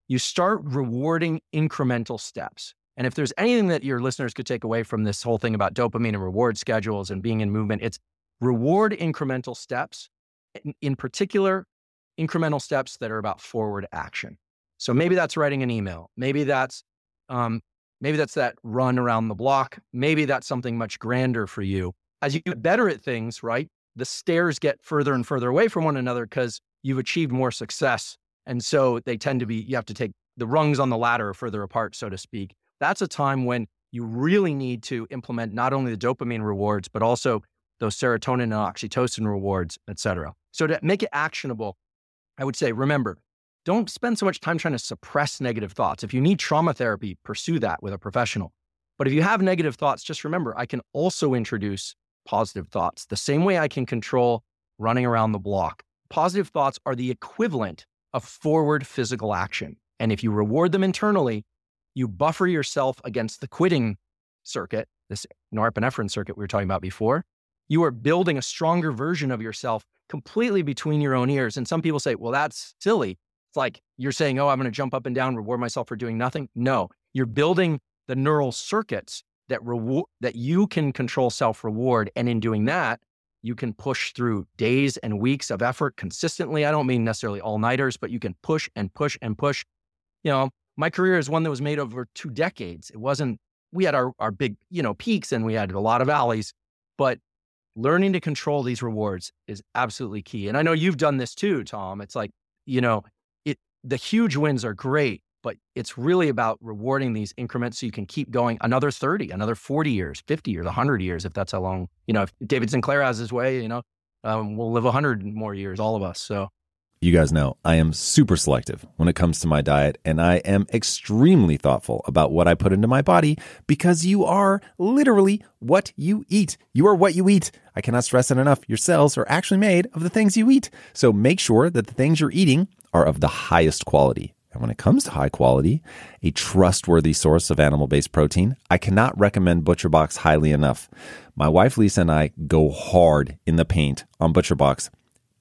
You start rewarding incremental steps. And if there's anything that your listeners could take away from this whole thing about dopamine and reward schedules and being in movement, it's reward incremental steps, in, particular, incremental steps that are about forward action. So maybe that's writing an email. Maybe that's um, maybe that's that run around the block. Maybe that's something much grander for you. As you get better at things, right? The stairs get further and further away from one another because you've achieved more success. And so they tend to be, you have to take the rungs on the ladder further apart, so to speak. That's a time when you really need to implement not only the dopamine rewards, but also those serotonin and oxytocin rewards, et cetera. So to make it actionable, I would say, remember, don't spend so much time trying to suppress negative thoughts. If you need trauma therapy, pursue that with a professional. But if you have negative thoughts, just remember I can also introduce positive thoughts the same way I can control running around the block. Positive thoughts are the equivalent of forward physical action. And if you reward them internally, you buffer yourself against the quitting circuit, this norepinephrine circuit we were talking about before. You are building a stronger version of yourself completely between your own ears. And some people say, well, that's silly. It's like you're saying, oh, I'm going to jump up and down, reward myself for doing nothing. No, you're building the neural circuits that reward that you can control self reward. And in doing that, you can push through days and weeks of effort consistently. I don't mean necessarily all nighters, but you can push and push and push. You know, my career is one that was made over two decades. It wasn't, we had our, our big, you know, peaks and we had a lot of valleys, but learning to control these rewards is absolutely key. And I know you've done this too, Tom. It's like, you know, the huge wins are great, but it's really about rewarding these increments so you can keep going another 30, another 40 years, 50 years, 100 years, if that's how long, you know, if David Sinclair has his way, you know, um, we'll live 100 more years, all of us. So you guys know I am super selective when it comes to my diet, and I am extremely thoughtful about what I put into my body because you are literally what you eat. You are what you eat. I cannot stress it enough. Your cells are actually made of the things you eat. So make sure that the things you're eating are of the highest quality. And when it comes to high quality, a trustworthy source of animal based protein, I cannot recommend ButcherBox highly enough. My wife Lisa and I go hard in the paint on ButcherBox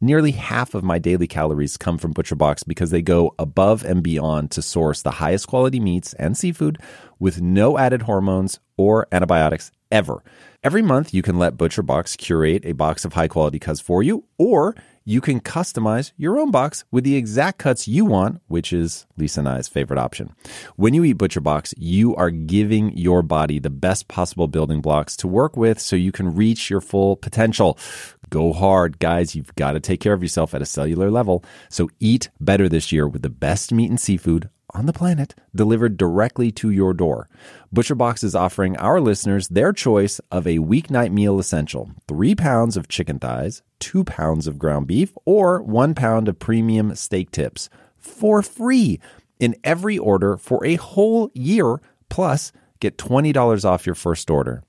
Nearly half of my daily calories come from ButcherBox because they go above and beyond to source the highest quality meats and seafood with no added hormones or antibiotics ever. Every month, you can let ButcherBox curate a box of high quality cuts for you, or you can customize your own box with the exact cuts you want, which is Lisa and I's favorite option. When you eat ButcherBox, you are giving your body the best possible building blocks to work with so you can reach your full potential. Go hard, guys. You've got to take care of yourself at a cellular level. So eat better this year with the best meat and seafood on the planet delivered directly to your door. ButcherBox is offering our listeners their choice of a weeknight meal essential three pounds of chicken thighs, two pounds of ground beef, or one pound of premium steak tips for free in every order for a whole year. Plus, get $20 off your first order.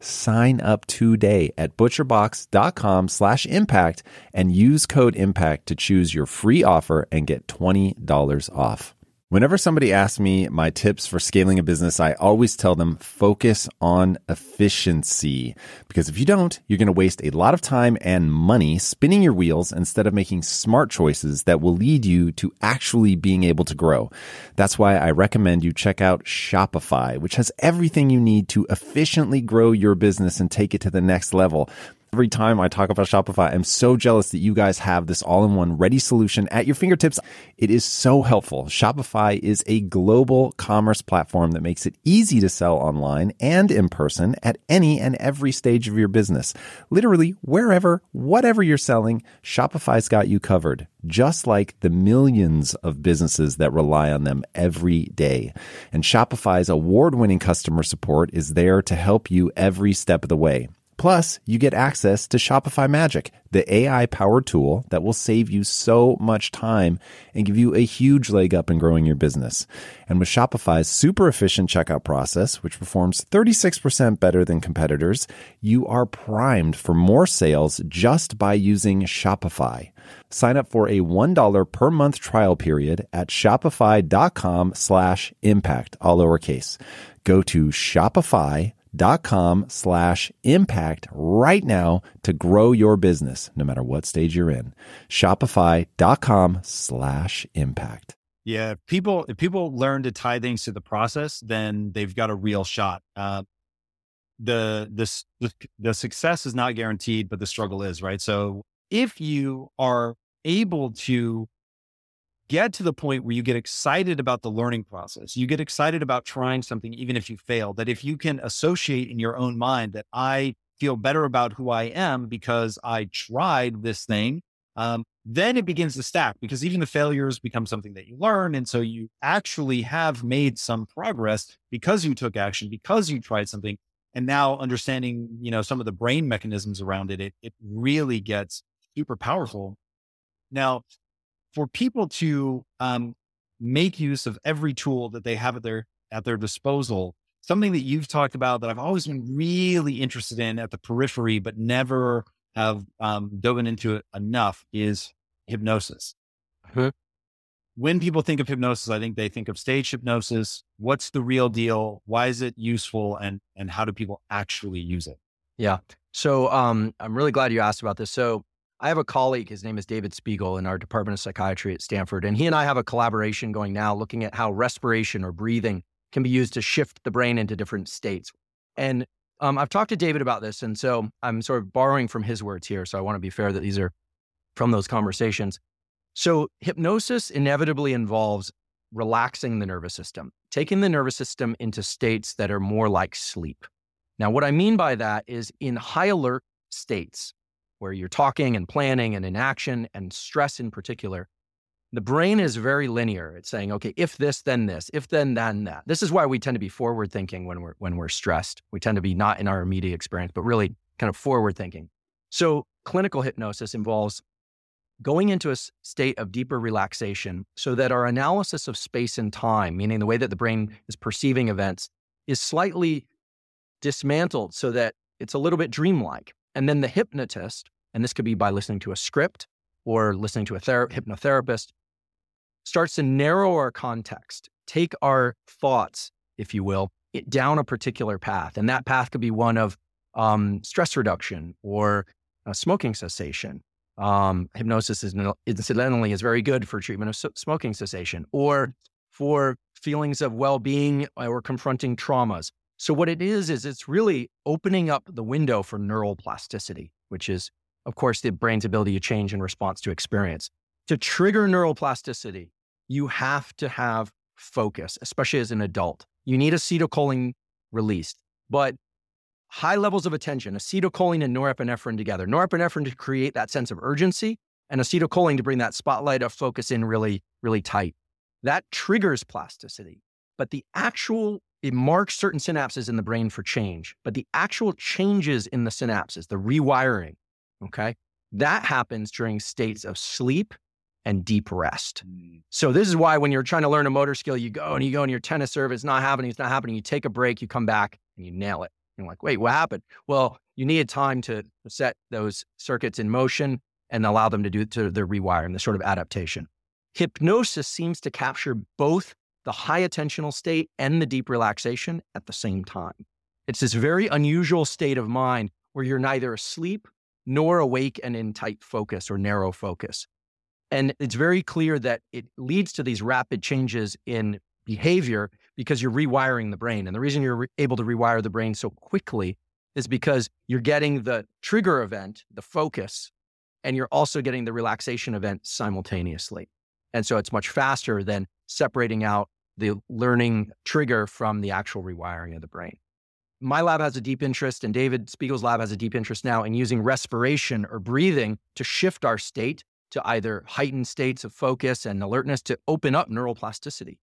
Sign up today at butcherbox.com slash impact and use code impact to choose your free offer and get $20 off. Whenever somebody asks me my tips for scaling a business, I always tell them focus on efficiency. Because if you don't, you're going to waste a lot of time and money spinning your wheels instead of making smart choices that will lead you to actually being able to grow. That's why I recommend you check out Shopify, which has everything you need to efficiently grow your business and take it to the next level every time I talk about Shopify. I'm so jealous that you guys have this all in one ready solution at your fingertips. It is so helpful. Shopify is a global commerce platform that makes it easy to sell online and in person at any and every stage of your business. Literally, wherever, whatever you're selling, Shopify's got you covered just like the millions of businesses that rely on them every day. And Shopify's award winning customer support is there to help you every step of the way. Plus, you get access to Shopify Magic, the AI powered tool that will save you so much time and give you a huge leg up in growing your business. And with Shopify's super efficient checkout process, which performs 36% better than competitors, you are primed for more sales just by using Shopify. Sign up for a $1 per month trial period at shopify.com slash impact, all lowercase. Go to Shopify shopify.com slash impact right now to grow your business, no matter what stage you're in. Shopify.com slash impact. Yeah, people if people learn to tie things to the process, then they've got a real shot. Uh, the, the the the success is not guaranteed, but the struggle is right. So if you are able to get to the point where you get excited about the learning process, you get excited about trying something, even if you fail, that if you can associate in your own mind that I feel better about who I am because I tried this thing, um, then it begins to stack because even the failures become something that you learn. And so you actually have made some progress because you took action, because you tried something. And now understanding, you know, some of the brain mechanisms around it, it, it really gets super powerful. Now, for people to um, make use of every tool that they have at their at their disposal, something that you've talked about that I've always been really interested in at the periphery, but never have um, dove into it enough is hypnosis. Uh-huh. When people think of hypnosis, I think they think of stage hypnosis. What's the real deal? Why is it useful? And and how do people actually use it? Yeah. So um, I'm really glad you asked about this. So I have a colleague, his name is David Spiegel in our Department of Psychiatry at Stanford. And he and I have a collaboration going now looking at how respiration or breathing can be used to shift the brain into different states. And um, I've talked to David about this. And so I'm sort of borrowing from his words here. So I want to be fair that these are from those conversations. So hypnosis inevitably involves relaxing the nervous system, taking the nervous system into states that are more like sleep. Now, what I mean by that is in high alert states, where you're talking and planning and in action and stress in particular, the brain is very linear. It's saying, okay, if this, then this, if then, then that. This is why we tend to be forward thinking when we're when we're stressed. We tend to be not in our immediate experience, but really kind of forward thinking. So clinical hypnosis involves going into a state of deeper relaxation so that our analysis of space and time, meaning the way that the brain is perceiving events, is slightly dismantled so that it's a little bit dreamlike. And then the hypnotist, and this could be by listening to a script or listening to a ther- hypnotherapist, starts to narrow our context, take our thoughts, if you will, it, down a particular path. And that path could be one of um, stress reduction or smoking cessation. Um, hypnosis is incidentally is very good for treatment of smoking cessation or for feelings of well-being or confronting traumas. So what it is is it's really opening up the window for neural plasticity, which is of course the brain's ability to change in response to experience. To trigger neural plasticity, you have to have focus, especially as an adult. You need acetylcholine released, but high levels of attention, acetylcholine and norepinephrine together. Norepinephrine to create that sense of urgency and acetylcholine to bring that spotlight of focus in really, really tight. That triggers plasticity. But the actual it marks certain synapses in the brain for change, but the actual changes in the synapses, the rewiring, okay, that happens during states of sleep and deep rest. Mm. So this is why when you're trying to learn a motor skill, you go and you go and your tennis serve, it's not happening, it's not happening. You take a break, you come back and you nail it. You're like, wait, what happened? Well, you needed time to set those circuits in motion and allow them to do to their rewiring, the sort of adaptation. Hypnosis seems to capture both the high attentional state and the deep relaxation at the same time. It's this very unusual state of mind where you're neither asleep nor awake and in tight focus or narrow focus. And it's very clear that it leads to these rapid changes in behavior because you're rewiring the brain. And the reason you're re- able to rewire the brain so quickly is because you're getting the trigger event, the focus, and you're also getting the relaxation event simultaneously. And so it's much faster than separating out the learning trigger from the actual rewiring of the brain. My lab has a deep interest, and David Spiegel's lab has a deep interest now in using respiration or breathing to shift our state to either heightened states of focus and alertness to open up neural plasticity.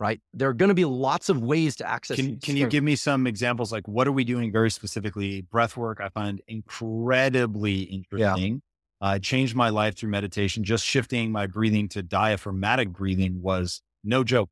Right? There are going to be lots of ways to access. Can, can you give me some examples? Like, what are we doing very specifically? Breath work, I find incredibly interesting. Yeah. Uh, changed my life through meditation. Just shifting my breathing to diaphragmatic breathing was no joke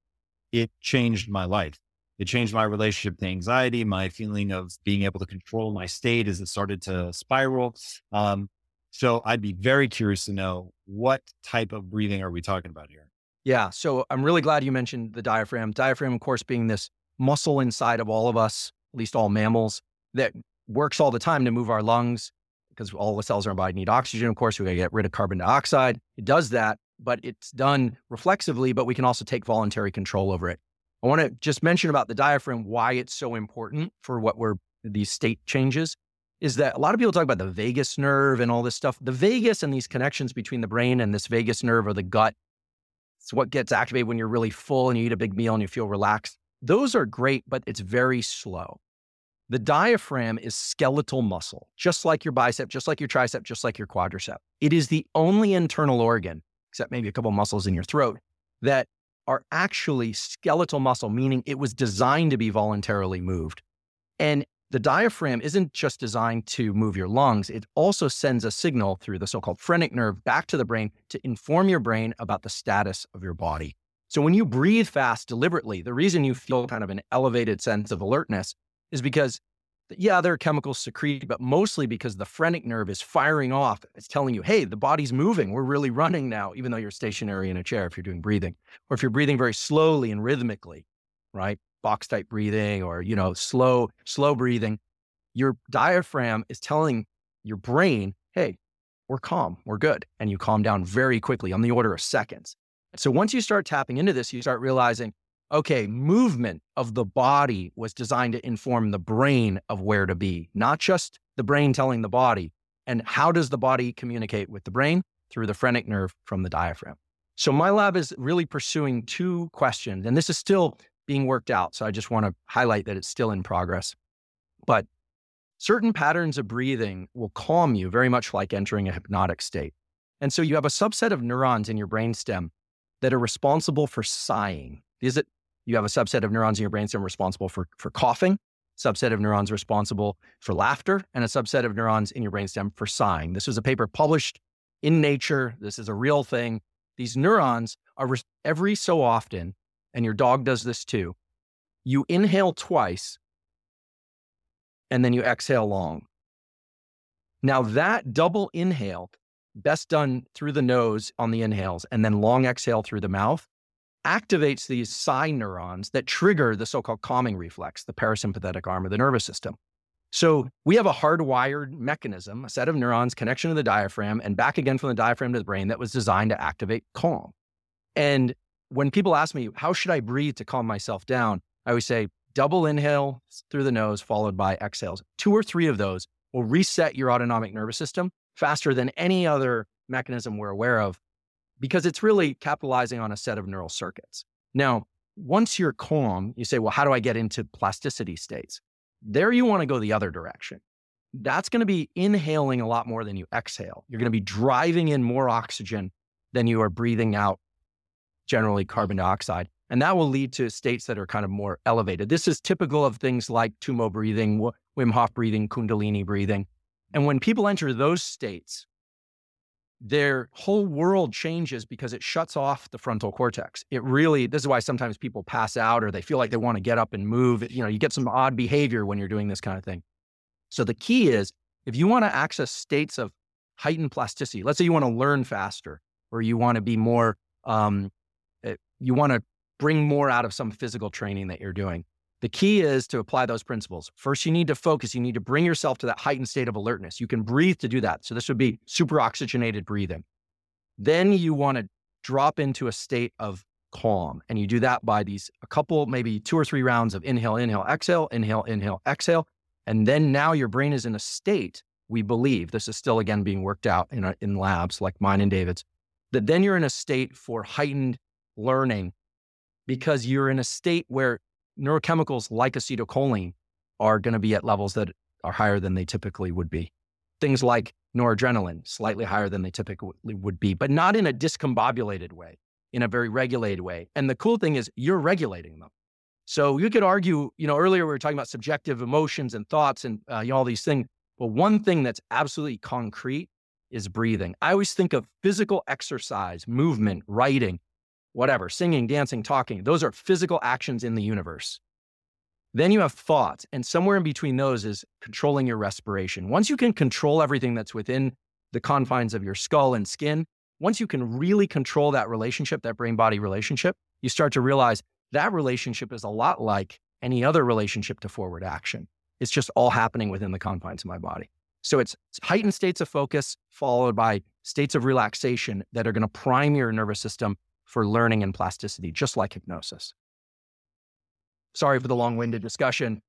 it changed my life. It changed my relationship to anxiety, my feeling of being able to control my state as it started to spiral. Um, so I'd be very curious to know what type of breathing are we talking about here? Yeah. So I'm really glad you mentioned the diaphragm. Diaphragm, of course, being this muscle inside of all of us, at least all mammals. that works all the time to move our lungs because all the cells in our body need oxygen. Of course, we got to get rid of carbon dioxide. It does that, but it's done reflexively, but we can also take voluntary control over it. I want to just mention about the diaphragm, why it's so important for what we're these state changes is that a lot of people talk about the vagus nerve and all this stuff. The vagus and these connections between the brain and this vagus nerve or the gut. It's what gets activated when you're really full and you eat a big meal and you feel relaxed. Those are great, but it's very slow. The diaphragm is skeletal muscle, just like your bicep, just like your tricep, just like your quadricep. It is the only internal organ, except maybe a couple muscles in your throat, that are actually skeletal muscle, meaning it was designed to be voluntarily moved. And the diaphragm isn't just designed to move your lungs, it also sends a signal through the so called phrenic nerve back to the brain to inform your brain about the status of your body. So when you breathe fast deliberately, the reason you feel kind of an elevated sense of alertness is because, yeah, there are chemicals secreted, but mostly because the phrenic nerve is firing off. It's telling you, hey, the body's moving. We're really running now, even though you're stationary in a chair if you're doing breathing, or if you're breathing very slowly and rhythmically, right? Box type breathing or, you know, slow, slow breathing. Your diaphragm is telling your brain, hey, we're calm, we're good. And you calm down very quickly on the order of seconds. So once you start tapping into this, you start realizing, okay, movement of the body was designed to inform the brain of where to be, not just the brain telling the body. And how does the body communicate with the brain? Through the phrenic nerve from the diaphragm. So my lab is really pursuing two questions, and this is still being worked out. So I just want to highlight that it's still in progress. But certain patterns of breathing will calm you very much like entering a hypnotic state. And so you have a subset of neurons in your brainstem that are responsible for sighing. It you have a subset of neurons in your brainstem responsible for, for coughing, subset of neurons responsible for laughter, and a subset of neurons in your brainstem for sighing. This was a paper published in Nature. This is a real thing. These neurons are re- every so often, and your dog does this too. You inhale twice and then you exhale long. Now, that double inhale, best done through the nose on the inhales and then long exhale through the mouth, activates these sigh neurons that trigger the so called calming reflex, the parasympathetic arm of the nervous system. So we have a hardwired mechanism, a set of neurons, connection to the diaphragm, and back again from the diaphragm to the brain that was designed to activate calm. And when people ask me, how should I breathe to calm myself down? I always say, double inhale through the nose, followed by exhales. Two or three of those will reset your autonomic nervous system faster than any other mechanism we're aware of because it's really capitalizing on a set of neural circuits. Now, once you're calm, you say, well, how do I get into plasticity states? There you want to go the other direction. That's going to be inhaling a lot more than you exhale. You're going to be driving in more oxygen than you are breathing out, generally carbon dioxide. And that will lead to states that are kind of more elevated. This is typical of things like Tummo breathing, Wim Hof breathing, Kundalini breathing. And when people enter those states, their whole world changes because it shuts off the frontal cortex. It really, this is why sometimes people pass out or they feel like they want to get up and move. You know, you get some odd behavior when you're doing this kind of thing. So the key is if you want to access states of heightened plasticity, let's say you want to learn faster or you want to be more, um, eh, you want to bring more out of some physical training that you're doing. The key is to apply those principles. First, you need to focus. You need to bring yourself to that heightened state of alertness. You can breathe to do that. So, this would be super oxygenated breathing. Then you want to drop into a state of calm. And you do that by these a couple, maybe two or three rounds of inhale, inhale, exhale, inhale, inhale, exhale. And then now your brain is in a state, we believe, this is still again being worked out in, a, in labs like mine and David's, that then you're in a state for heightened learning because you're in a state where neurochemicals like acetylcholine are going to be at levels that are higher than they typically would be. Things like noradrenaline, slightly higher than they typically would be, but not in a discombobulated way, in a very regulated way. And the cool thing is you're regulating them. So you could argue, you know, earlier we were talking about subjective emotions and thoughts and uh, you know, all these things. But one thing that's absolutely concrete is breathing. I always think of physical exercise, movement, writing whatever, singing, dancing, talking. Those are physical actions in the universe. Then you have thoughts, and somewhere in between those is controlling your respiration. Once you can control everything that's within the confines of your skull and skin, once you can really control that relationship, that brain body relationship, you start to realize that relationship is a lot like any other relationship to forward action. It's just all happening within the confines of my body. So it's heightened states of focus followed by states of relaxation that are going to prime your nervous system for learning and plasticity, just like hypnosis. Sorry for the long winded discussion.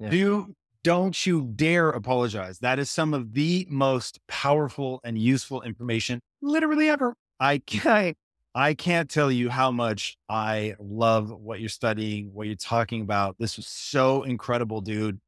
Yeah. Do don't you dare apologize. That is some of the most powerful and useful information literally ever. I <laughs> can't I can't tell you how much I love what you're studying, what you're talking about. This was so incredible, dude.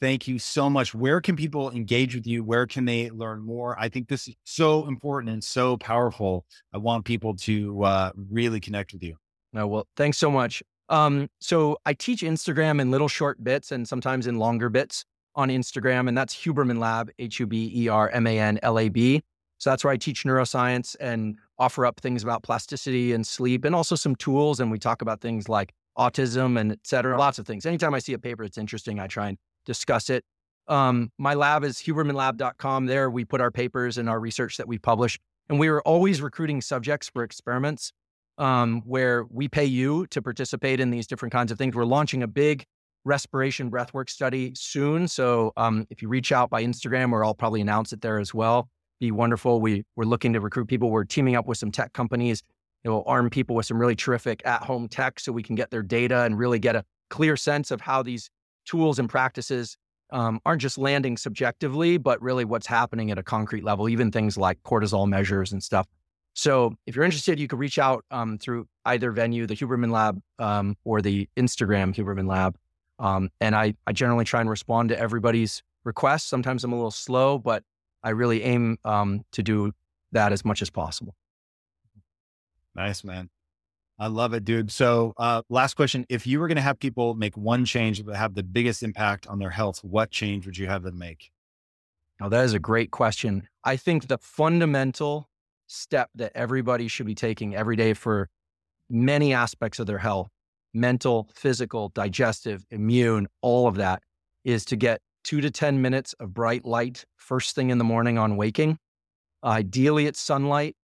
Thank you so much. Where can people engage with you? Where can they learn more? I think this is so important and so powerful. I want people to uh, really connect with you. No, well, thanks so much. Um, so I teach Instagram in little short bits and sometimes in longer bits on Instagram, and that's Huberman Lab, H U B E R M A N L A B. So that's where I teach neuroscience and offer up things about plasticity and sleep and also some tools. And we talk about things like autism and et cetera, lots of things. Anytime I see a paper that's interesting, I try and discuss it. Um, my lab is hubermanlab.com. There we put our papers and our research that we publish. And we are always recruiting subjects for experiments um, where we pay you to participate in these different kinds of things. We're launching a big respiration breathwork study soon. So um, if you reach out by Instagram, or I'll probably announce it there as well, be wonderful. We, we're looking to recruit people. We're teaming up with some tech companies. It will arm people with some really terrific at home tech so we can get their data and really get a clear sense of how these tools and practices um, aren't just landing subjectively, but really what's happening at a concrete level, even things like cortisol measures and stuff. So if you're interested, you can reach out um, through either venue, the Huberman Lab um, or the Instagram Huberman Lab. Um, and I, I generally try and respond to everybody's requests. Sometimes I'm a little slow, but I really aim um, to do that as much as possible. Nice, man. I love it, dude. So, uh, last question: If you were going to have people make one change that would have the biggest impact on their health, what change would you have them make? Now, that is a great question. I think the fundamental step that everybody should be taking every day for many aspects of their health mental, physical, digestive, immune, all of that is to get two to 10 minutes of bright light first thing in the morning on waking. Ideally, it's sunlight.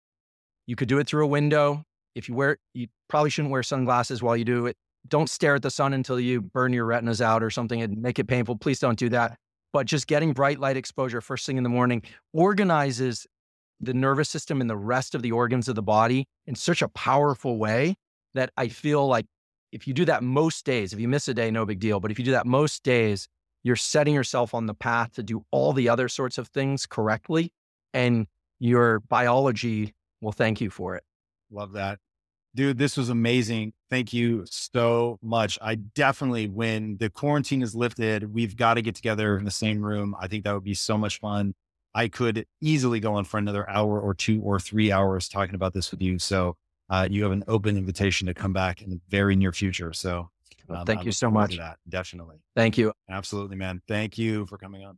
You could do it through a window. If you wear, you probably shouldn't wear sunglasses while you do it. Don't stare at the sun until you burn your retinas out or something and make it painful. Please don't do that. But just getting bright light exposure first thing in the morning organizes the nervous system and the rest of the organs of the body in such a powerful way that I feel like if you do that most days, if you miss a day, no big deal. But if you do that most days, you're setting yourself on the path to do all the other sorts of things correctly. And your biology will thank you for it. Love that. Dude, this was amazing. Thank you so much. I definitely, when the quarantine is lifted, we've got to get together in the same room. I think that would be so much fun. I could easily go on for another hour or two or three hours talking about this with you. So uh, you have an open invitation to come back in the very near future. So um, thank you so much. That, definitely. Thank you. Absolutely, man. Thank you for coming on.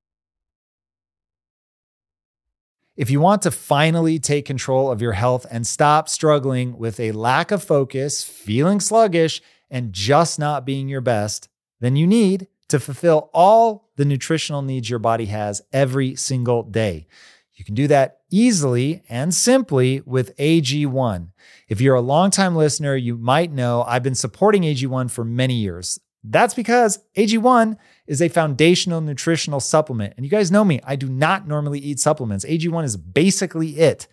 If you want to finally take control of your health and stop struggling with a lack of focus, feeling sluggish, and just not being your best, then you need to fulfill all the nutritional needs your body has every single day. You can do that easily and simply with AG1. If you're a longtime listener, you might know I've been supporting AG1 for many years. That's because AG1 is a foundational nutritional supplement. And you guys know me, I do not normally eat supplements. AG1 is basically it.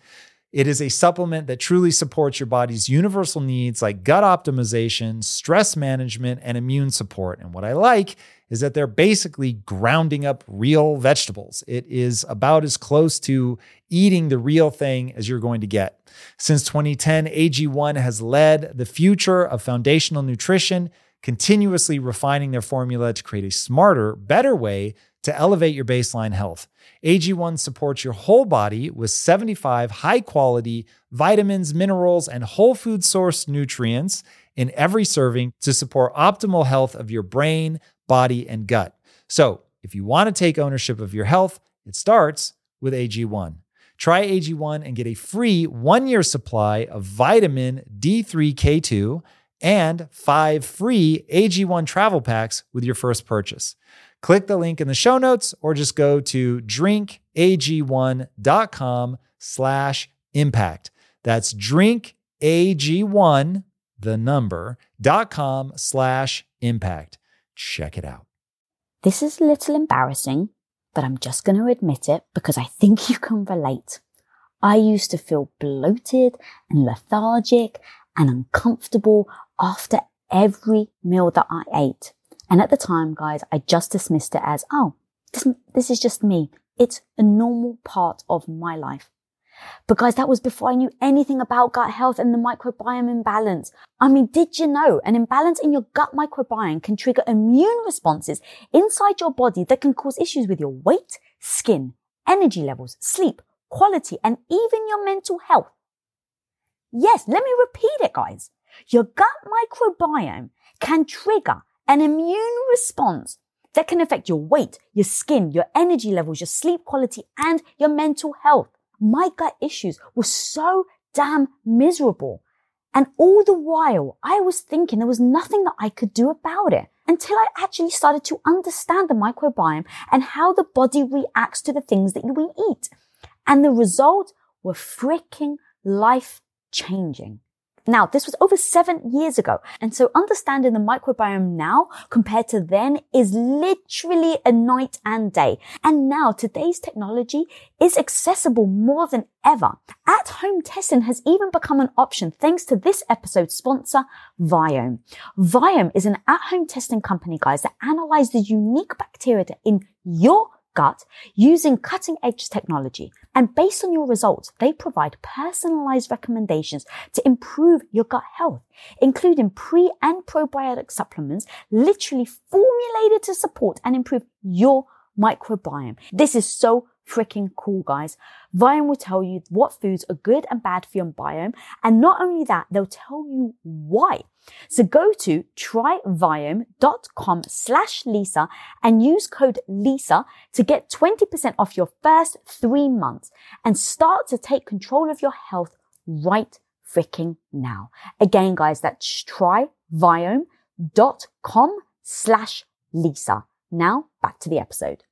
It is a supplement that truly supports your body's universal needs like gut optimization, stress management, and immune support. And what I like is that they're basically grounding up real vegetables. It is about as close to eating the real thing as you're going to get. Since 2010, AG1 has led the future of foundational nutrition, continuously refining their formula to create a smarter, better way to elevate your baseline health. AG1 supports your whole body with 75 high quality vitamins, minerals, and whole food source nutrients in every serving to support optimal health of your brain, body, and gut. So, if you want to take ownership of your health, it starts with AG1. Try AG1 and get a free one year supply of vitamin D3K2 and five free AG1 travel packs with your first purchase. Click the link in the show notes or just go to drinkag1.com slash impact. That's drinkag1, the number, dot com slash impact. Check it out. This is a little embarrassing, but I'm just going to admit it because I think <laughs> you can relate. I used to feel bloated and lethargic and uncomfortable after every meal that I ate. And at the time, guys, I just dismissed it as, oh, this, this is just me. It's a normal part of my life. But guys, that was before I knew anything about gut health and the microbiome imbalance. I mean, did you know an imbalance in your gut microbiome can trigger immune responses inside your body that can cause issues with your weight, skin, energy levels, sleep, quality, and even your mental health? Yes, let me repeat it, guys. Your gut microbiome can trigger an immune response that can affect your weight, your skin, your energy levels, your sleep quality, and your mental health. My gut issues were so damn miserable. And all the while, I was thinking there was nothing that I could do about it until I actually started to understand the microbiome and how the body reacts to the things that we eat. And the results were freaking life changing. Now, this was over seven years ago. And so understanding the microbiome now compared to then is literally a night and day. And now today's technology is accessible more than ever. At home testing has even become an option thanks to this episode's sponsor, Viome. Viome is an at home testing company, guys, that analyze the unique bacteria in your gut using cutting edge technology. And based on your results, they provide personalized recommendations to improve your gut health, including pre and probiotic supplements literally formulated to support and improve your microbiome. This is so freaking cool, guys. Viome will tell you what foods are good and bad for your biome. And not only that, they'll tell you why. So go to tryviome.com slash Lisa and use code Lisa to get 20% off your first three months and start to take control of your health right freaking now. Again, guys, that's tryviome.com slash Lisa. Now back to the episode.